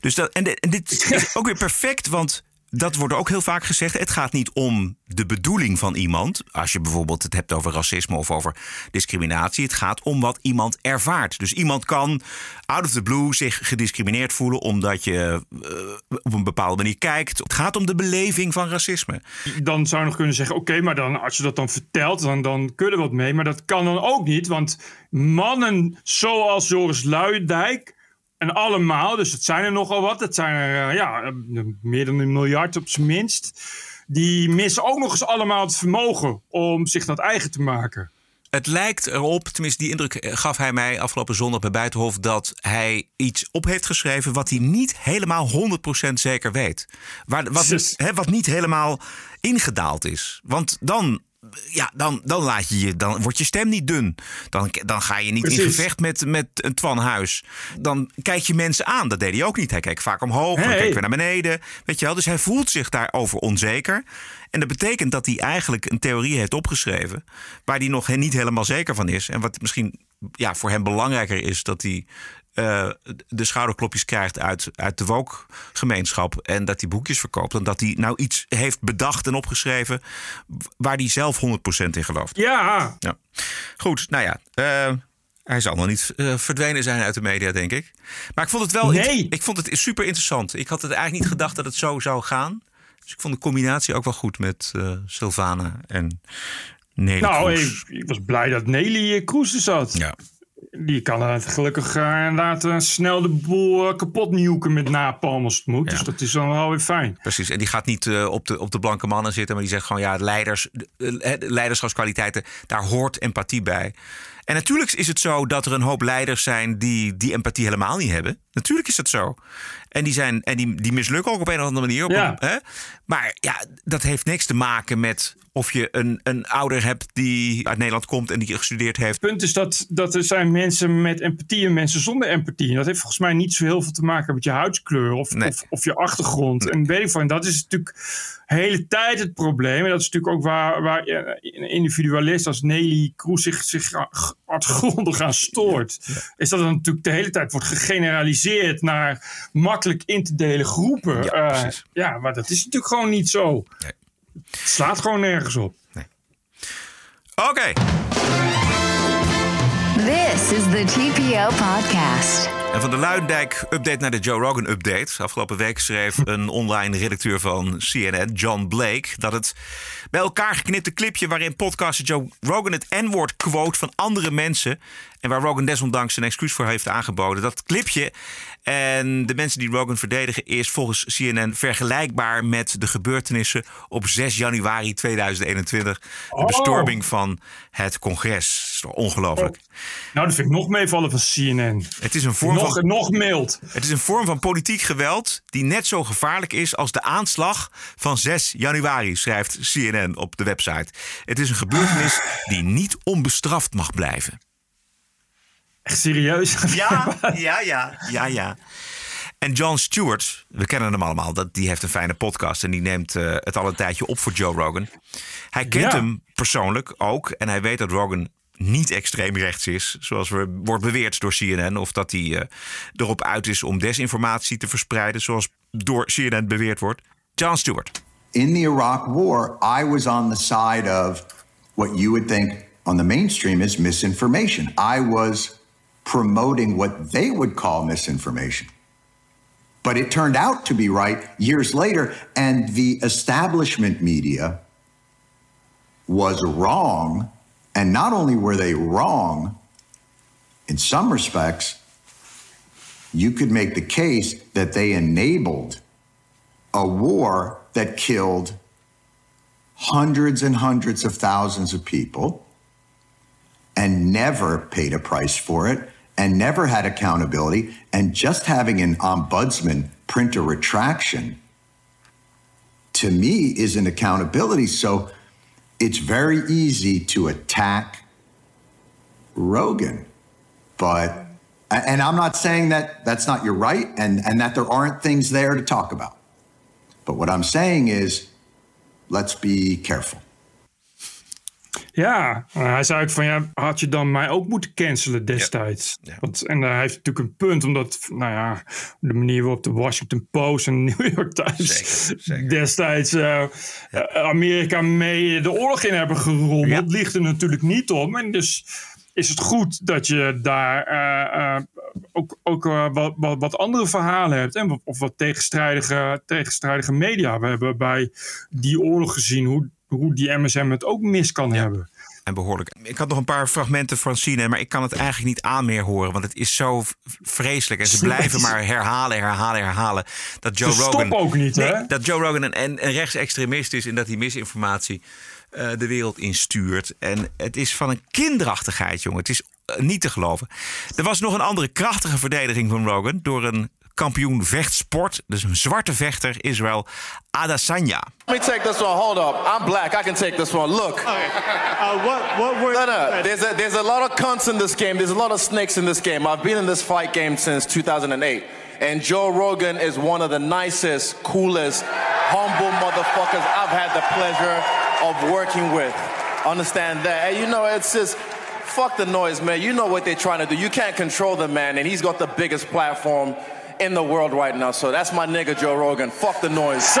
Dus dat, en, en dit is ook weer perfect, want dat wordt ook heel vaak gezegd. Het gaat niet om de bedoeling van iemand. Als je bijvoorbeeld het hebt over racisme of over discriminatie. Het gaat om wat iemand ervaart. Dus iemand kan out of the blue zich gediscrimineerd voelen omdat je eh, op een bepaalde manier kijkt. Het gaat om de beleving van racisme. Dan zou je nog kunnen zeggen... oké, maar dan, als je dat dan vertelt, dan, dan je er wat mee. Maar dat kan dan ook niet, want mannen zoals Joris Luijendijk... en allemaal, dus het zijn er nogal wat... het zijn er eh, ja, eh, meer dan een miljard op zijn minst... die missen ook nog eens allemaal het vermogen om zich dat eigen te maken. Het lijkt erop, tenminste die indruk eh, gaf hij mij afgelopen zondag bij Buitenhof, dat hij iets op heeft geschreven wat hij niet helemaal 100% zeker weet. Waar, wat, hè, wat niet helemaal ingedaald is. Want dan, ja, dan, dan, laat je je, dan wordt je stem niet dun. Dan, dan ga je niet in gevecht met, met een Twan Huis. Dan kijk je mensen aan. Dat deed hij ook niet. Hij keek vaak omhoog, dan Hey. keek weer naar beneden. Weet je wel? Dus hij voelt zich daarover onzeker. En dat betekent dat hij eigenlijk een theorie heeft opgeschreven... waar hij nog niet helemaal zeker van is. En wat misschien ja, voor hem belangrijker is... dat hij eh, de schouderklopjes krijgt uit, uit de woke-gemeenschap... en dat hij boekjes verkoopt... dan dat hij nou iets heeft bedacht en opgeschreven... waar hij zelf 100% in gelooft. Ja. Ja. Goed, nou ja. eh, hij zal nog niet eh, verdwenen zijn uit de media, denk ik. Maar ik vond het wel Nee. ik vond het super interessant. Ik had het eigenlijk niet gedacht dat het zo zou gaan. Dus ik vond de combinatie ook wel goed met eh Sylvana en Nelly nou, ik, ik was blij dat Nelly Kroes er zat. Ja. Die kan het gelukkig eh, inderdaad eh, snel de boel eh, kapot nieuwken met napalm als het moet. Dus dat is dan wel weer fijn. Precies, en die gaat niet op, de, op de blanke mannen zitten, maar die zegt gewoon ja, leiders, de, de leiderschapskwaliteiten, daar hoort empathie bij. En natuurlijk is het zo dat er een hoop leiders zijn die die empathie helemaal niet hebben. Natuurlijk is dat zo. En die, zijn, en die, die mislukken ook op een of andere manier. Op Ja. een- hè? Maar ja, dat heeft niks te maken met of je een, een ouder hebt die uit Nederland komt en die gestudeerd heeft. Het punt is dat, dat er zijn mensen met empathie en mensen zonder empathie. En dat heeft volgens mij niet zo heel veel te maken met je huidskleur of, Nee. of, of je achtergrond. En weet ik van, dat is natuurlijk de hele tijd het probleem. En dat is natuurlijk ook waar, waar eh, een individualist als Nelly Kroes zich, zich hardgrondig aan stoort. Is dat het natuurlijk de hele tijd wordt gegeneraliseerd naar makkelijk in te delen groepen. Ja, Eh, ja maar dat is natuurlijk gewoon niet zo. Het slaat gewoon nergens op. Oké. This is the TPO podcast. En van de Luidendijk update naar de Joe Rogan update. Afgelopen week schreef een online redacteur van CNN, John Blake, dat het bij elkaar geknipte clipje waarin podcaster Joe Rogan het N-woord quote van andere mensen en waar Rogan desondanks een excuus voor heeft aangeboden. Dat clipje en de mensen die Rogan verdedigen is volgens CNN vergelijkbaar met de gebeurtenissen op 6 januari 2021. De Oh. bestorming van het congres. Dat is toch ongelooflijk. Nou, dat vind ik nog meevallen van CNN. Het is een vorm nog, van nog mild. het is een vorm van politiek geweld die net zo gevaarlijk is als de aanslag van 6 januari, schrijft CNN op de website. Het is een gebeurtenis die niet onbestraft mag blijven. Echt serieus? Ja, ja, ja. Ja, ja. En John Stewart, we kennen hem allemaal, dat, die heeft een fijne podcast en die neemt eh, het al een tijdje op voor Joe Rogan. Hij kent Ja. hem persoonlijk ook en hij weet dat Rogan niet extreem rechts is, zoals we, wordt beweerd door CNN, of dat hij eh, erop uit is om desinformatie te verspreiden, zoals door CNN beweerd wordt. John Stewart. in the Iraq War, I was on the side of what you would think on the mainstream is misinformation. I was promoting what they would call misinformation. But it turned out to be right years later, and the establishment media was wrong. And not only were they wrong, in some respects, you could make the case that they enabled a war that killed hundreds and hundreds of thousands of people and never paid a price for it and never had accountability. And just having an ombudsman print a retraction to me is an accountability. So it's very easy to attack Rogan. But, and I'm not saying that that's not your right and, and that there aren't things there to talk about. But what I'm saying is, let's be careful. Ja, hij zei ook van ja, had je dan mij ook moeten cancelen destijds? Want, en hij heeft natuurlijk een punt, omdat nou ja, de manier waarop de Washington Post en de New York Times destijds uh, Amerika mee de oorlog in hebben gerommeld, ligt er natuurlijk niet om. En dus is het goed dat je daar uh, uh, ook, ook wat, wat, wat, andere verhalen hebt. En, of wat tegenstrijdige, tegenstrijdige media. We hebben bij die oorlog gezien hoe hoe die MSM het ook mis kan hebben. En behoorlijk. Ik had nog een paar fragmenten van Cine, maar ik kan het eigenlijk niet aan meer horen. Want het is zo vreselijk. En ze blijven maar herhalen, herhalen, herhalen. Dat Joe Rogan. ook niet, nee, hè? Dat Joe Rogan een, rechtsextremist is en dat hij misinformatie uh, de wereld instuurt. En het is van een kinderachtigheid, jongen. Het is uh, niet te geloven. Er was nog een andere krachtige verdediging van Rogan door een kampioen vechtsport, dus een zwarte vechter, Israël Adesanya. Let me take this one. Hold up. I'm black. I can take this one. Look. Okay. Uh, what, what were... No, no. There's a, there's a lot of cunts in this game. There's a lot of snakes in this game. I've been in this fight game since 2008. And Joe Rogan is one of the nicest, coolest, humble motherfuckers I've had the pleasure of working with. Understand that? And you know, it's just fuck the noise, man. You know what they're trying to do. You can't control the man, and he's got the biggest platform in the world right now. So that's my nigga Joe Rogan. Fuck the noise.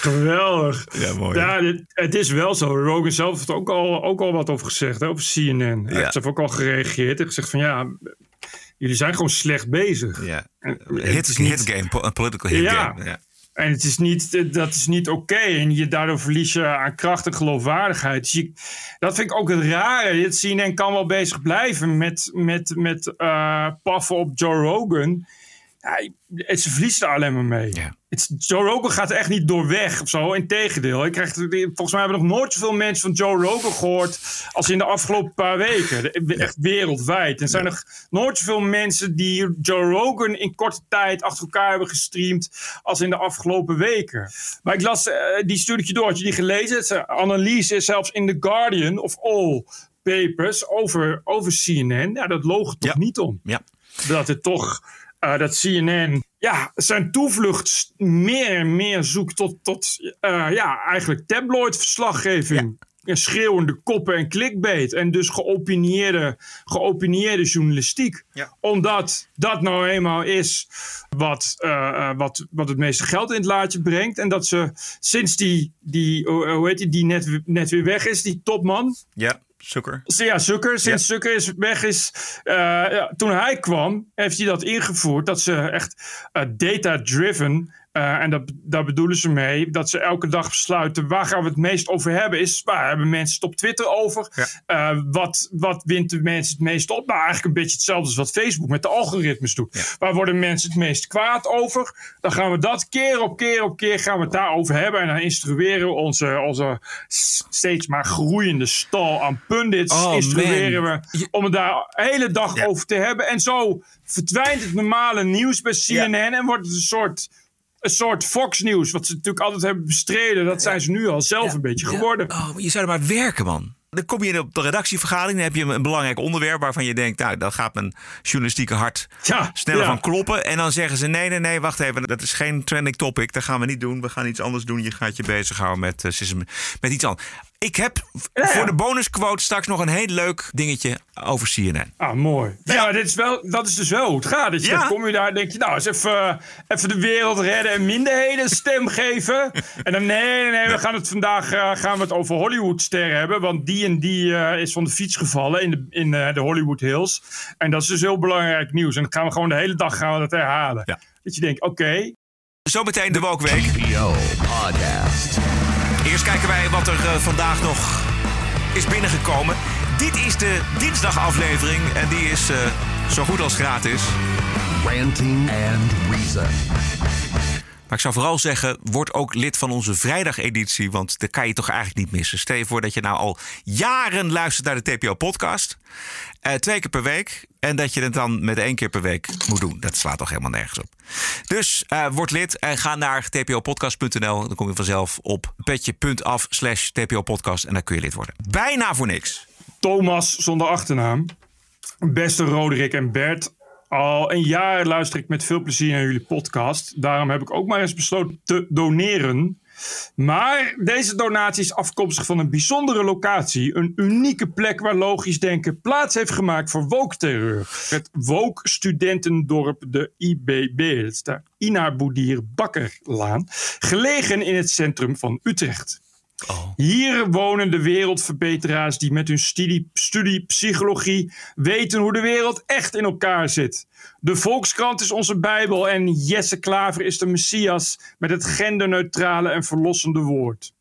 Geweldig. Ja, mooi. Ja, het is wel zo. Rogan zelf heeft ook al, ook al wat over gezegd, hè, over CNN. Hij heeft zelf ook al gereageerd en gezegd van ja, jullie zijn gewoon slecht bezig. Ja. En Hit, het is niet- hit game, een political hit Ja. game. Ja. En het is niet, dat is niet oké. En je, daardoor verlies je aan kracht en geloofwaardigheid. Dus je- dat vind ik ook het rare. Het CNN kan wel bezig blijven met, met, met eh, paffen op Joe Rogan. Het, ze verliest er alleen maar mee. Het, Joe Rogan gaat er echt niet door weg of zo. Integendeel. Ik krijg, volgens mij hebben nog nooit zoveel mensen van Joe Rogan gehoord... als in de afgelopen paar weken. Echt wereldwijd. En er zijn nog nooit zoveel mensen die Joe Rogan in korte tijd achter elkaar hebben gestreamd... als in de afgelopen weken. Maar ik las, eh, die stuurde ik je door. Had je die gelezen? Het is een analyse is zelfs in The Guardian of all papers over, over CNN. Ja, dat loog er toch niet om. Ja. Dat het toch, eh, dat CNN ja, zijn toevlucht meer en meer zoekt tot, tot eh, ja, eigenlijk tabloid-verslaggeving. En schreeuwende koppen en clickbait. En dus geopinieerde, geopinieerde journalistiek. Omdat dat nou eenmaal is wat, eh, eh, wat, wat het meeste geld in het laadje brengt. En dat ze sinds die, die hoe hoe heet die, die net, net weer weg is, die topman. Ja, Zucker. Ja, Zucker. Sinds Zucker is weg is. eh, ja, toen hij kwam, heeft hij dat ingevoerd. Dat ze echt eh, data-driven. Eh, en dat, daar bedoelen ze mee dat ze elke dag besluiten waar gaan we het meest over hebben. Is waar hebben mensen het op Twitter over? Eh, wat, wat wint de mensen het meest op? Nou, eigenlijk een beetje hetzelfde als wat Facebook met de algoritmes doet. Waar worden mensen het meest kwaad over? Dan gaan we dat keer op keer op keer gaan we het daarover hebben. En dan instrueren we onze, onze steeds maar groeiende stal aan pundits. Oh, instrueren man. we om het daar de hele dag over te hebben. En zo verdwijnt het normale nieuws bij CNN en wordt het een soort, een soort Fox News. Wat ze natuurlijk altijd hebben bestreden. Dat zijn ze nu al zelf een beetje geworden. Oh, je zou er maar werken, man. Dan kom je op de redactievergadering, dan heb je een belangrijk onderwerp waarvan je denkt, nou, dat gaat mijn journalistieke hart sneller ja. van kloppen. En dan zeggen ze, nee, nee, nee, wacht even, dat is geen trending topic, dat gaan we niet doen. We gaan iets anders doen. Je gaat je bezighouden met, eh, met iets anders. Ik heb voor de bonusquote straks nog een heel leuk dingetje over CNN. Ah, mooi. Ja, dit is wel, dat is dus wel hoe het gaat. Ja. Dan kom je daar en denk je, nou, eens even, even de wereld redden en minderheden stem geven. En dan, nee, nee, nee, we gaan het vandaag eh, gaan we het over Hollywoodsterren hebben. Want die en die eh, is van de fiets gevallen in de, in, eh, de Hollywood Hills. En dat is dus heel belangrijk nieuws. En dan gaan we gewoon de hele dag gaan we dat herhalen. Dat je denkt, oké. Zometeen de Wokweek. Podcast. Kijken wij wat er eh, vandaag nog is binnengekomen. Dit is de dinsdagaflevering en die is eh, zo goed als gratis. Ranting and Reason. Maar ik zou vooral zeggen, word ook lid van onze vrijdageditie, want dat kan je toch eigenlijk niet missen. Stel je voor dat je nou al jaren luistert naar de TPO-podcast. eh, twee keer per week. En dat je het dan met één keer per week moet doen. Dat slaat toch helemaal nergens op. Dus eh, word lid en ga naar tpopodcast.nl. Dan kom je vanzelf op petje.af slash tpopodcast. En dan kun je lid worden. Bijna voor niks. Thomas zonder achternaam. Beste Roderick en Bert. Al een jaar luister ik met veel plezier naar jullie podcast. Daarom heb ik ook maar eens besloten te doneren. Maar deze donatie is afkomstig van een bijzondere locatie. Een unieke plek waar logisch denken plaats heeft gemaakt voor woke-terreur. Het woke-studentendorp de IBB. Dat is de Ina Boedier Bakkerlaan. Gelegen in het centrum van Utrecht. Hier wonen de wereldverbeteraars die met hun studie, studie psychologie weten hoe de wereld echt in elkaar zit. De Volkskrant is onze Bijbel en Jesse Klaver is de Messias met het genderneutrale en verlossende woord.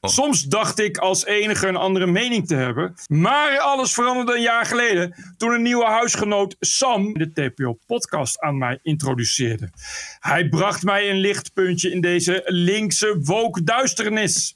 Soms dacht ik als enige een andere mening te hebben. Maar alles veranderde een jaar geleden toen een nieuwe huisgenoot Sam de TPO-podcast aan mij introduceerde. Hij bracht mij een lichtpuntje in deze linkse woke duisternis.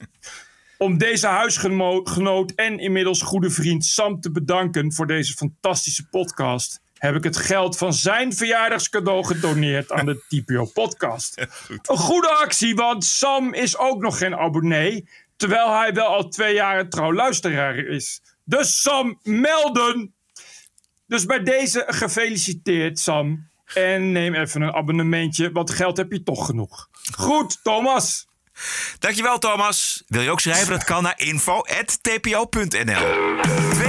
Om deze huisgenoot en inmiddels goede vriend Sam te bedanken voor deze fantastische podcast, heb ik het geld van zijn verjaardagscadeau gedoneerd aan de TPO-podcast. Een goede actie, want Sam is ook nog geen abonnee, terwijl hij wel al twee jaar een trouw luisteraar is. Dus Sam, melden! Dus bij deze gefeliciteerd, Sam. En neem even een abonnementje, want geld heb je toch genoeg. Goed, Thomas. Dankjewel Thomas. Wil je ook schrijven? Dat kan naar info.tpo.nl.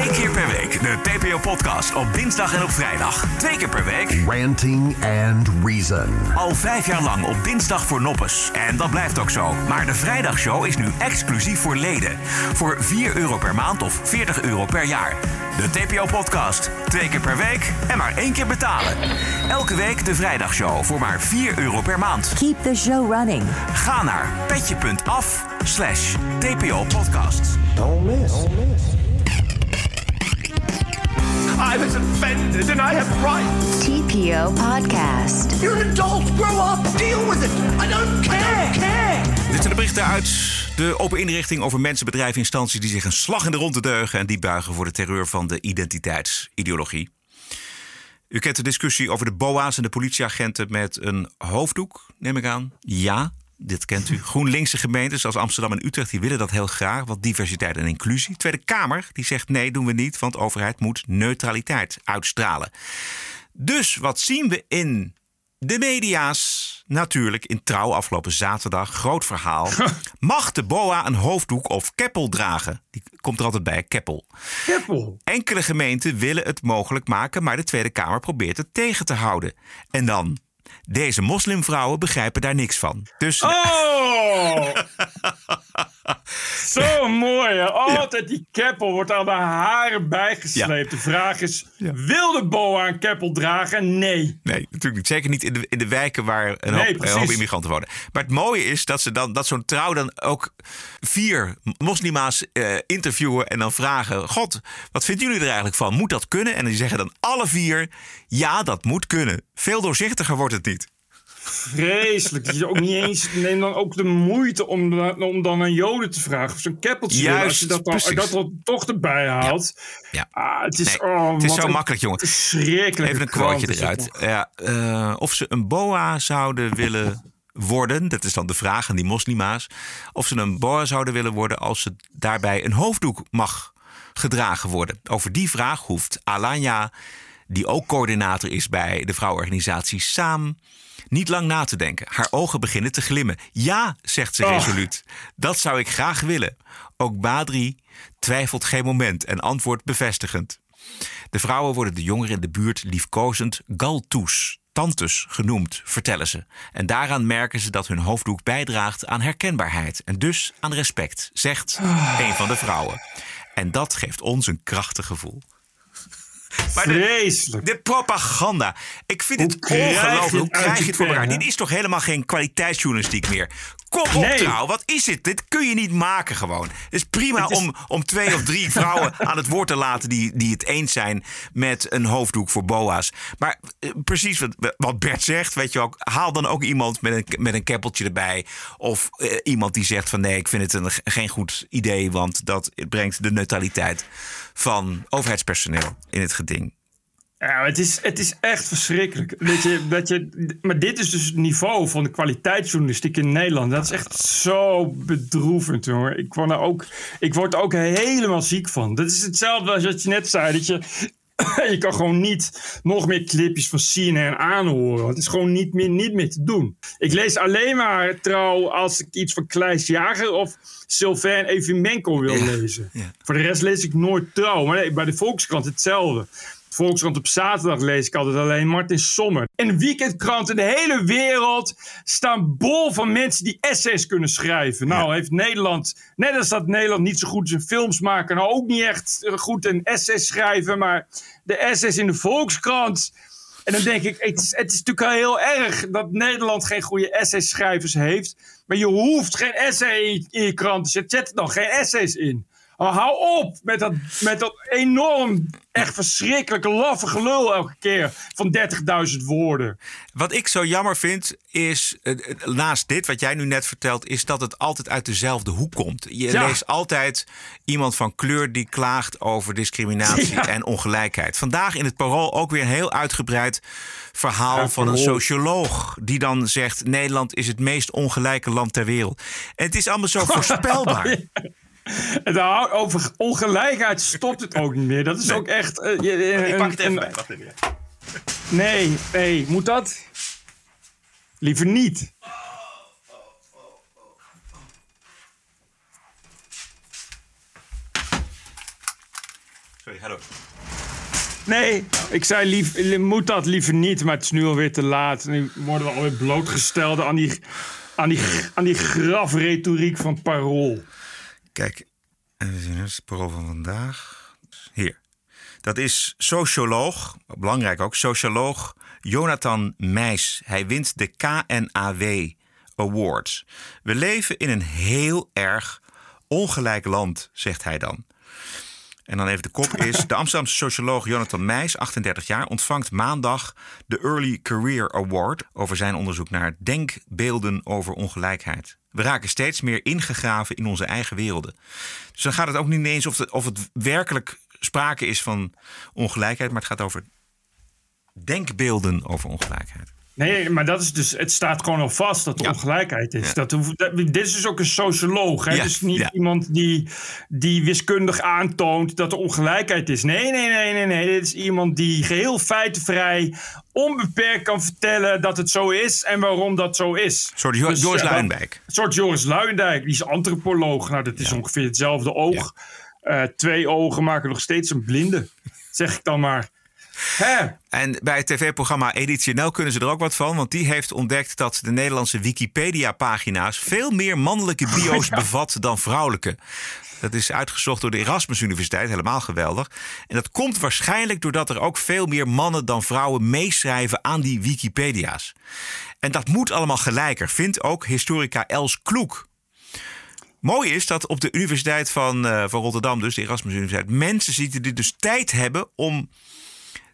Twee keer per week de TPO-podcast op dinsdag en op vrijdag. Twee keer per week. Ranting and Reason. Al vijf jaar lang op dinsdag voor noppes. En dat blijft ook zo. Maar de vrijdagshow is nu exclusief voor leden. Voor 4 euro per maand of 40 euro per jaar. De TPO-podcast. Twee keer per week en maar één keer betalen. Elke week de vrijdagshow voor maar 4 euro per maand. Keep the show running. Ga naar petje.af slash TPO-podcast. Don't miss. I was offended and I have rights. TPO Podcast. You're an adult. Grow up. Deal with it. I don't care. care. Dit zijn de berichten uit de open inrichting over mensen, bedrijven, instanties die zich een slag in de ronde deugen en die buigen voor de terreur van de identiteitsideologie. U kent de discussie over de BOA's en de politieagenten met een hoofddoek, neem ik aan. Ja, dit kent u. GroenLinkse gemeentes als Amsterdam en Utrecht die willen dat heel graag, want diversiteit en inclusie. Tweede Kamer die zegt nee, doen we niet, want de overheid moet neutraliteit uitstralen. Dus wat zien we in de media's? Natuurlijk in trouw afgelopen zaterdag. Groot verhaal. Mag de BOA een hoofddoek of keppel dragen? Die komt er altijd bij, keppel. Keppel? Enkele gemeenten willen het mogelijk maken, maar de Tweede Kamer probeert het tegen te houden. En dan? Deze moslimvrouwen begrijpen daar niks van. Dus Oh! Zo mooi. Hè? Altijd die keppel wordt aan de haren bijgesleept. De vraag is, wil de boa een keppel dragen? Nee. Nee, natuurlijk niet. Zeker niet in de, in de wijken waar een, Nee, hoop, een precies. hoop immigranten wonen. Maar het mooie is dat ze dan dat zo'n trouw dan ook vier moslima's eh, interviewen en dan vragen: God, wat vinden jullie er eigenlijk van? Moet dat kunnen? En die zeggen dan alle vier: ja, dat moet kunnen. Veel doorzichtiger wordt het niet. Vreselijk. Dat je ook niet eens neem dan ook de moeite om, dan- om dan een joden te vragen of zo'n keppeltje. Juist, Als je dat dan, precies. dat dan toch erbij haalt. Ja. Ah, het is, Nee, oh, het is zo makkelijk, jongen. Verschrikkelijk. Even een quoteje eruit. Ja, eh, of ze een boa zouden willen worden, dat is dan de vraag aan die moslima's. Of ze een boa zouden willen worden als ze daarbij een hoofddoek mag gedragen worden. Over die vraag hoeft Alanya die ook coördinator is bij de vrouwenorganisatie Saam, niet lang na te denken. Haar ogen beginnen te glimmen. Ja, zegt ze Oh. resoluut. Dat zou ik graag willen. Ook Badri twijfelt geen moment en antwoordt bevestigend. De vrouwen worden de jongeren in de buurt liefkozend galtoes, tantes genoemd, vertellen ze. En daaraan merken ze dat hun hoofddoek bijdraagt aan herkenbaarheid en dus aan respect, zegt een van de vrouwen. En dat geeft ons een krachtig gevoel. Maar de, de propaganda. Ik vind het het ongelooflijk. Hoe krijg je het voor elkaar? Dit is toch helemaal geen kwaliteitsjournalistiek meer? Kom op Nee. trouw, wat is dit? Dit kun je niet maken gewoon. Het is prima Het is- Om, om twee of drie vrouwen aan het woord te laten... Die, die het eens zijn met een hoofddoek voor boa's. Maar eh, precies wat, wat Bert zegt, weet je ook... haal dan ook iemand met een, met een keppeltje erbij. Of eh, iemand die zegt van nee, ik vind het een, geen goed idee... want dat brengt de neutraliteit van overheidspersoneel in het geding. Ja, het is, het is echt verschrikkelijk. Dat je, dat je, maar dit is dus het niveau van de kwaliteitsjournalistiek in Nederland. Dat is echt zo bedroevend, jongen. Ik word, ook, ik word er ook helemaal ziek van. Dat is hetzelfde als wat je net zei. Dat je, je kan gewoon niet nog meer clipjes van CNN aanhoren. Het is gewoon niet meer, niet meer te doen. Ik lees alleen maar trouw als ik iets van Kleis Jager of Sylvain Evimenko wil lezen. Voor de rest lees ik nooit trouw. Maar nee, bij de Volkskrant hetzelfde. Volkskrant op zaterdag lees ik altijd alleen Martin Sommer. En de weekendkranten in de hele wereld staan bol van mensen die essays kunnen schrijven. Nou heeft Nederland, net als dat Nederland niet zo goed in films maken, nou ook niet echt eh, goed in essays schrijven, maar de essays in de Volkskrant. En dan denk ik, het is, het is natuurlijk al heel erg dat Nederland geen goede essayschrijvers heeft. Maar je hoeft geen essay in, in je krant te zetten. Zet er dan geen essays in. Oh, hou op met dat, met dat enorm, echt verschrikkelijke, laffe gelul elke keer van 30.000 woorden. Wat ik zo jammer vind is, eh, eh, naast dit wat jij nu net vertelt, is dat het altijd uit dezelfde hoek komt. Je Ja. leest altijd iemand van kleur die klaagt over discriminatie Ja. en ongelijkheid. Vandaag in het Parool ook weer een heel uitgebreid verhaal Ja, van een socioloog die dan zegt: Nederland is het meest ongelijke land ter wereld. En het is allemaal zo voorspelbaar. En daar hou- over ongelijkheid stopt het ook niet meer. Dat is ook echt... eh, je- Ik pak het even een- bij. Wacht even. Nee, nee, moet dat? Liever niet. Sorry, hallo. Nee, ik zei lief, li- moet dat liever niet, maar het is nu alweer te laat. Nu worden we alweer blootgesteld aan die, aan die, aan die grafretoriek van Parool. Kijk, het parool van vandaag. Hier. Dat is socioloog, belangrijk ook, socioloog Jonathan Meijs. Hij wint de KNAW Awards. We leven in een heel erg ongelijk land, zegt hij dan. En dan even de kop is... De Amsterdamse socioloog Jonathan Meijs, 38 jaar... ontvangt maandag de Early Career Award... over zijn onderzoek naar denkbeelden over ongelijkheid. We raken steeds meer ingegraven in onze eigen werelden. Dus dan gaat het ook niet eens of het, of het werkelijk sprake is van ongelijkheid... maar het gaat over denkbeelden over ongelijkheid. Nee, maar dat is dus, het staat gewoon al vast dat er ongelijkheid is. Ja. Dat, hoeft- dat- dit is dus ook een socioloog. Hè? Ja, Dus niet iemand die, die wiskundig aantoont dat er ongelijkheid is. Nee, nee, nee, nee, nee. Dit is iemand die geheel feitenvrij, onbeperkt kan vertellen dat het zo is en waarom dat zo is. Een soort Jo- Joris dat- Luijendijk. Een soort Joris Luijendijk. Die is antropoloog. Nou, dat is ongeveer hetzelfde oog. Eh, twee ogen maken nog steeds een blinde. Zeg ik dan maar. Hè? En bij het tv-programma Editionel kunnen ze er ook wat van. Want die heeft ontdekt dat de Nederlandse Wikipedia-pagina's... veel meer mannelijke bio's bevat dan vrouwelijke. Dat is uitgezocht door de Erasmus Universiteit, helemaal geweldig. En dat komt waarschijnlijk doordat er ook veel meer mannen dan vrouwen meeschrijven aan die Wikipedia's. En dat moet allemaal gelijker, vindt ook historica Els Kloek. Mooi is dat op de Universiteit van, eh, van Rotterdam, dus de Erasmus Universiteit, mensen zitten die dus tijd hebben om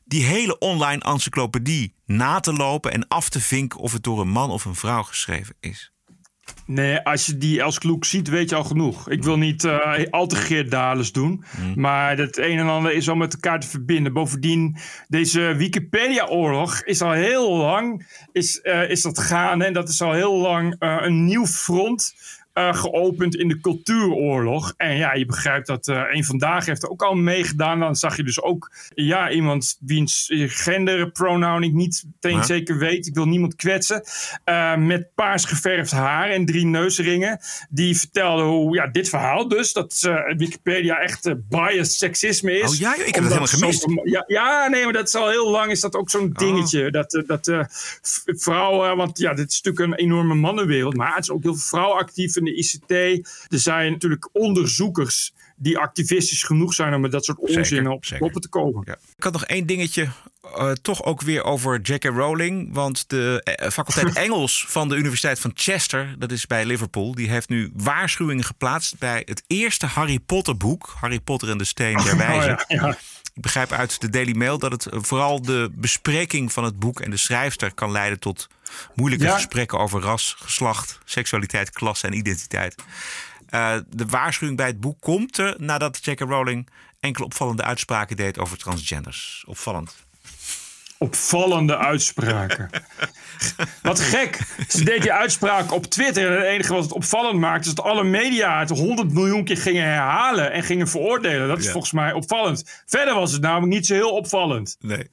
die hele online encyclopedie na te lopen en af te vinken of het door een man of een vrouw geschreven is. Nee, als je die Els Kloek ziet, weet je al genoeg. Ik wil niet eh, al te Geert doen. Maar het een en ander is al met elkaar te verbinden. Bovendien, deze Wikipedia-oorlog is al heel lang is, eh, is dat gaande. En dat is al heel lang eh, een nieuw front eh, geopend in de cultuuroorlog. En ja, je begrijpt dat uh, een vandaag heeft ook al meegedaan. Dan zag je dus ook ja, iemand wiens genderpronoun ik niet meteen zeker weet. Ik wil niemand kwetsen. eh, met paars geverfd haar en drie neusringen. Die vertelde hoe ja, dit verhaal dus, dat Wikipedia echt biased seksisme is. Oh ja, ik heb Omdat helemaal gemist. zo- ja, ja, nee, maar dat is al heel lang is dat ook zo'n dingetje. Dat, dat vrouwen, want ja, dit is natuurlijk een enorme mannenwereld. Maar het is ook heel veel vrouwen actief in de ICT. Er zijn natuurlijk onderzoekers die activistisch genoeg zijn om met dat soort onzin Zeker, op zeker. koppen te komen. Ik had nog één dingetje, eh, toch ook weer over J.K. Rowling. Want de eh, faculteit Engels van de Universiteit van Chester, dat is bij Liverpool, die heeft nu waarschuwingen geplaatst bij het eerste Harry Potter boek, Harry Potter en de Steen der Wijze. Oh, ja, ja. Ik begrijp uit de Daily Mail dat het eh, vooral de bespreking van het boek en de schrijfster kan leiden tot moeilijke Ja. gesprekken over ras, geslacht, seksualiteit, klasse en identiteit. Eh, de waarschuwing bij het boek komt er nadat J.K. Rowling enkele opvallende uitspraken deed over transgenders. Opvallend. Opvallende uitspraken. Wat gek. Ze deed die uitspraak op Twitter. En het enige wat het opvallend maakte... is dat alle media het 100 miljoen keer gingen herhalen... en gingen veroordelen. Dat is Ja. volgens mij opvallend. Verder was het namelijk niet zo heel opvallend. Nee.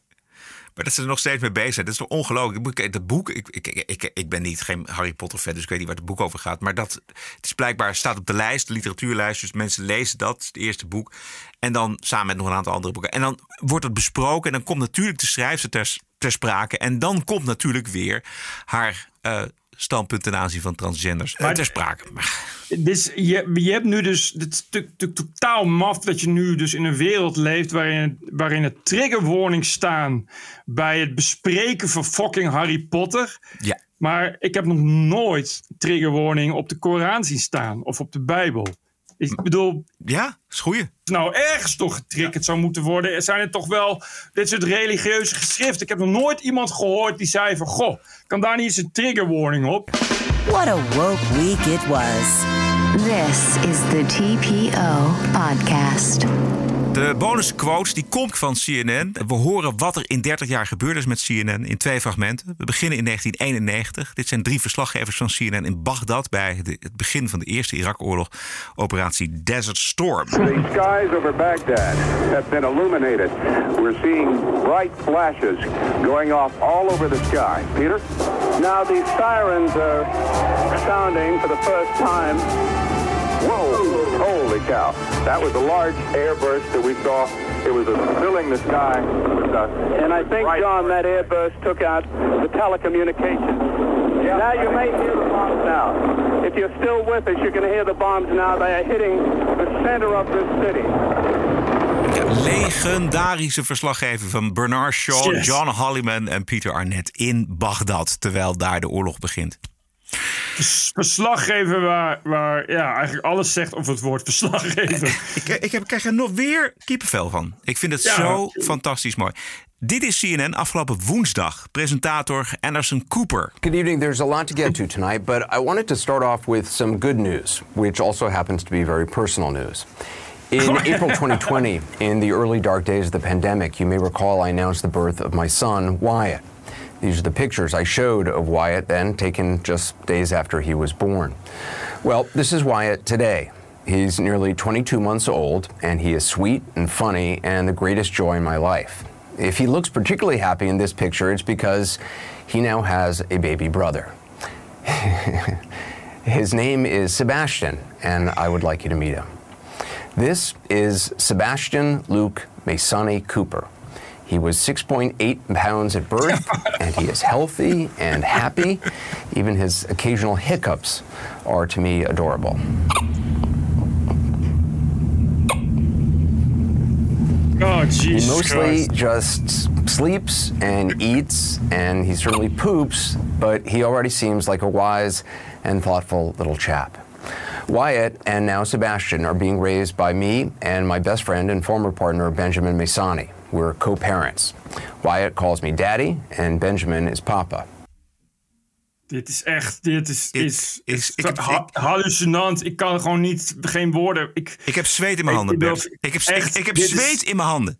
Maar dat ze er nog steeds mee bezig zijn. Dat is toch ongelooflijk. Dat boek- ik, ik, ik, ik ben niet geen Harry Potter fan, dus ik weet niet waar het boek over gaat. Maar dat het is blijkbaar staat op de lijst, de literatuurlijst. Dus mensen lezen dat, het eerste boek. En dan samen met nog een aantal andere boeken. En dan wordt het besproken. En dan komt natuurlijk de schrijfster ter, ter sprake. En dan komt natuurlijk weer haar eh, standpunt ten aanzien van transgenders Maar- ter sprake. Dus je, je hebt nu dus. Het is natuurlijk totaal maf dat je nu dus in een wereld leeft. waarin, waarin er triggerwarnings staan. bij het bespreken van fucking Harry Potter. ja. Maar ik heb nog nooit triggerwarning op de Koran zien staan. of op de Bijbel. Ik bedoel. Ja, is goeie. Nou, ergens toch getriggerd zou moeten worden. Er zijn er toch wel dit soort religieuze geschriften. Ik heb nog nooit iemand gehoord die zei van... Goh, kan daar niet eens een triggerwarning op? What a woke week it was. This is the TPO podcast. De bonusquotes die komt van CNN. We horen wat er in 30 jaar gebeurd is met CNN in twee fragmenten. We beginnen in 1991. Dit zijn drie verslaggevers van CNN in Bagdad bij de- het begin van de eerste Irak-oorlog, operatie Desert Storm. The skies over Baghdad have been illuminated. We're seeing bright flashes going off all over the sky. Peter? Now the sirens are sounding for the first time. Whoa! Holy cow. That was a large airburst that we saw. It was uh, filling the sky with dust. And I think, John, that airburst took out the telecommunications. Now you may hear the bombs now. If you're still with us, you can hear the bombs now. They are hitting the center of this city. Ja, legendarische verslaggever van Bernard Shaw, Yes. John Holliman en Peter Arnett in Bagdad, terwijl daar de oorlog begint. Vers- verslaggever waar, waar ja, eigenlijk alles zegt over het woord verslaggever. Ik, ik, heb, ik krijg er nog weer kippenvel van. Ik vind het Ja. zo fantastisch mooi. Dit is CNN afgelopen woensdag. Presentator Anderson Cooper. Good evening. There's a lot to get to tonight, but I wanted to start off with some good news, which also happens to be very personal news. In April 2020, in the early dark days of the pandemic, you may recall I announced the birth of my son, Wyatt. These are the pictures I showed of Wyatt then, taken just days after he was born. Well, this is Wyatt today. He's nearly 22 months old, and he is sweet and funny and the greatest joy in my life. If he looks particularly happy in this picture, it's because he now has a baby brother. His name is Sebastian, and I would like you to meet him. This is Sebastian Luke Masani Cooper. He was 6.8 pounds at birth, and he is healthy and happy. Even his occasional hiccups are to me adorable. Oh, He mostly Christ. just sleeps and eats, and he certainly poops, but he already seems like a wise and thoughtful little chap. Wyatt and now Sebastian are being raised by me and my best friend and former partner, Benjamin Masani. We're co parents. Wyatt calls me daddy, and Benjamin is papa. Dit is echt, dit is, is, is- ik heb- ha- hallucinant. Ik kan gewoon niet, geen woorden. Ik, Ik heb zweet in mijn handen, Bert. Ik heb, echt, ik, ik heb is- zweet in mijn handen.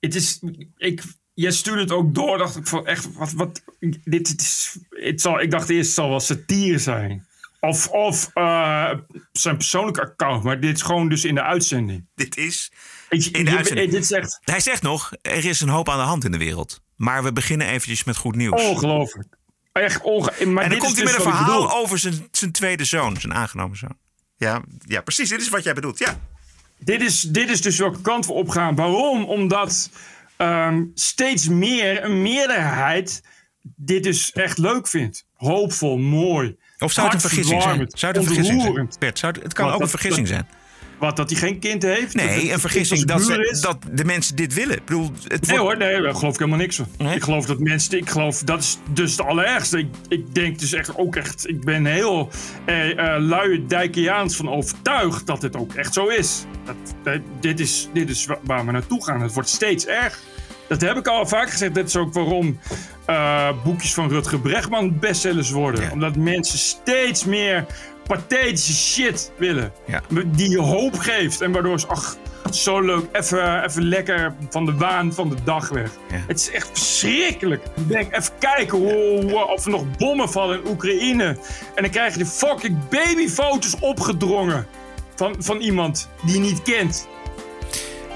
Het is, ik, jij stuurde het ook door, dacht ik van echt, wat, wat, dit, dit is, het zal, ik dacht eerst het zal wel satire zijn. Of, of uh, zijn persoonlijke account. Maar dit is gewoon dus in de uitzending. Dit is Ik- in de je- uitzending. dit echt Hij zegt nog, er is een hoop aan de hand in de wereld. Maar we beginnen eventjes met goed nieuws. ongelooflijk. Echt onge... Maar en dan dit komt is hij met dus een wat ik verhaal bedoel. over zijn, zijn tweede zoon, zijn aangenomen zoon. Ja, ja, precies. Dit is wat jij bedoelt. Ja. Dit is, dit is dus welke kant we opgaan. Waarom? Omdat ehm, steeds meer een meerderheid dit dus echt leuk vindt. Hoopvol, mooi. Of zou het een vergissing zijn? Zou het een vergissing zijn? Bert, zou het, het kan Wat, ook een vergissing dat- zijn. Wat, dat hij geen kind heeft? Nee, een vergissing dat, ze, dat de mensen dit willen. Ik bedoel, het Nee wordt- hoor, nee, daar geloof ik helemaal niks van. Ik geloof dat mensen, ik geloof, dat is dus het allerergste. Ik, ik denk dus echt ook echt, ik ben heel eh, eh, luie Dijkiaans van overtuigd dat het ook echt zo is. Dat, dat- dit is. Dit is wa- waar we naartoe gaan. Het wordt steeds erg. Dat heb ik al vaak gezegd. Dat is ook waarom eh, boekjes van Rutger Bregman bestsellers worden. Omdat mensen steeds meer pathetische shit willen. Die je hoop geeft. En waardoor ze, ach, zo leuk, even, even lekker van de waan van de dag weg. Het is echt verschrikkelijk. Ik denk, even kijken hoe, of er nog bommen vallen in Oekraïne. En dan krijg je de fucking babyfoto's opgedrongen. Van, van iemand die je niet kent.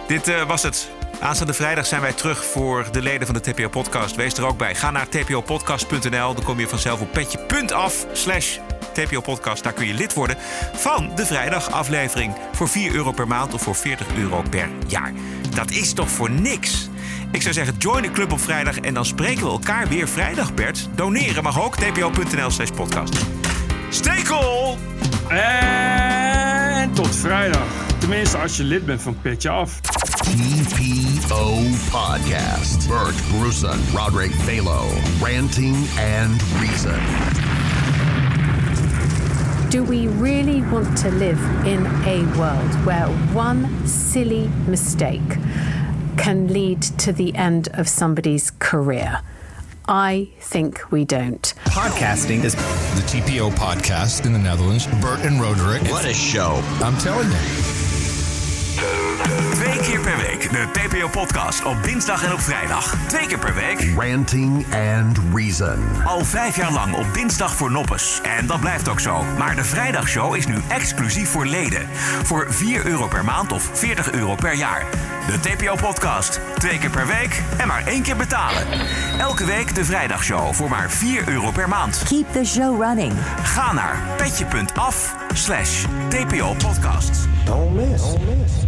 Dit eh, was het. Aanstaande vrijdag zijn wij terug voor de leden van de TPO-podcast. Wees er ook bij. Ga naar tpopodcast.nl. Dan kom je vanzelf op petje.af slash TPO-podcast. Daar kun je lid worden van de vrijdagaflevering. Voor 4 euro per maand of voor 40 euro per jaar. Dat is toch voor niks? Ik zou zeggen, join de club op vrijdag en dan spreken we elkaar weer vrijdag, Bert. Doneren mag ook. tpo.nl slash podcast. Stekel! En tot vrijdag. Tenminste, als je lid bent van Petje Af. TPO Podcast. Bert Bruson, Roderick Balo, Ranting and Reason. Do we really want to live in a world where one silly mistake can lead to the end of somebody's career? I think we don't. Podcasting is the TPO podcast in the Netherlands. Bert and Roderick. What a show. I'm telling you. Twee keer per week de TPO-podcast op dinsdag en op vrijdag. Twee keer per week. Ranting and Reason. Al vijf jaar lang op dinsdag voor noppes. En dat blijft ook zo. Maar de vrijdagshow is nu exclusief voor leden. Voor 4 euro per maand of 40 euro per jaar. De TPO-podcast. Twee keer per week en maar één keer betalen. Elke week de vrijdagshow voor maar 4 euro per maand. Keep the show running. Ga naar petje.af slash TPO-podcast. Don't miss. Don't miss.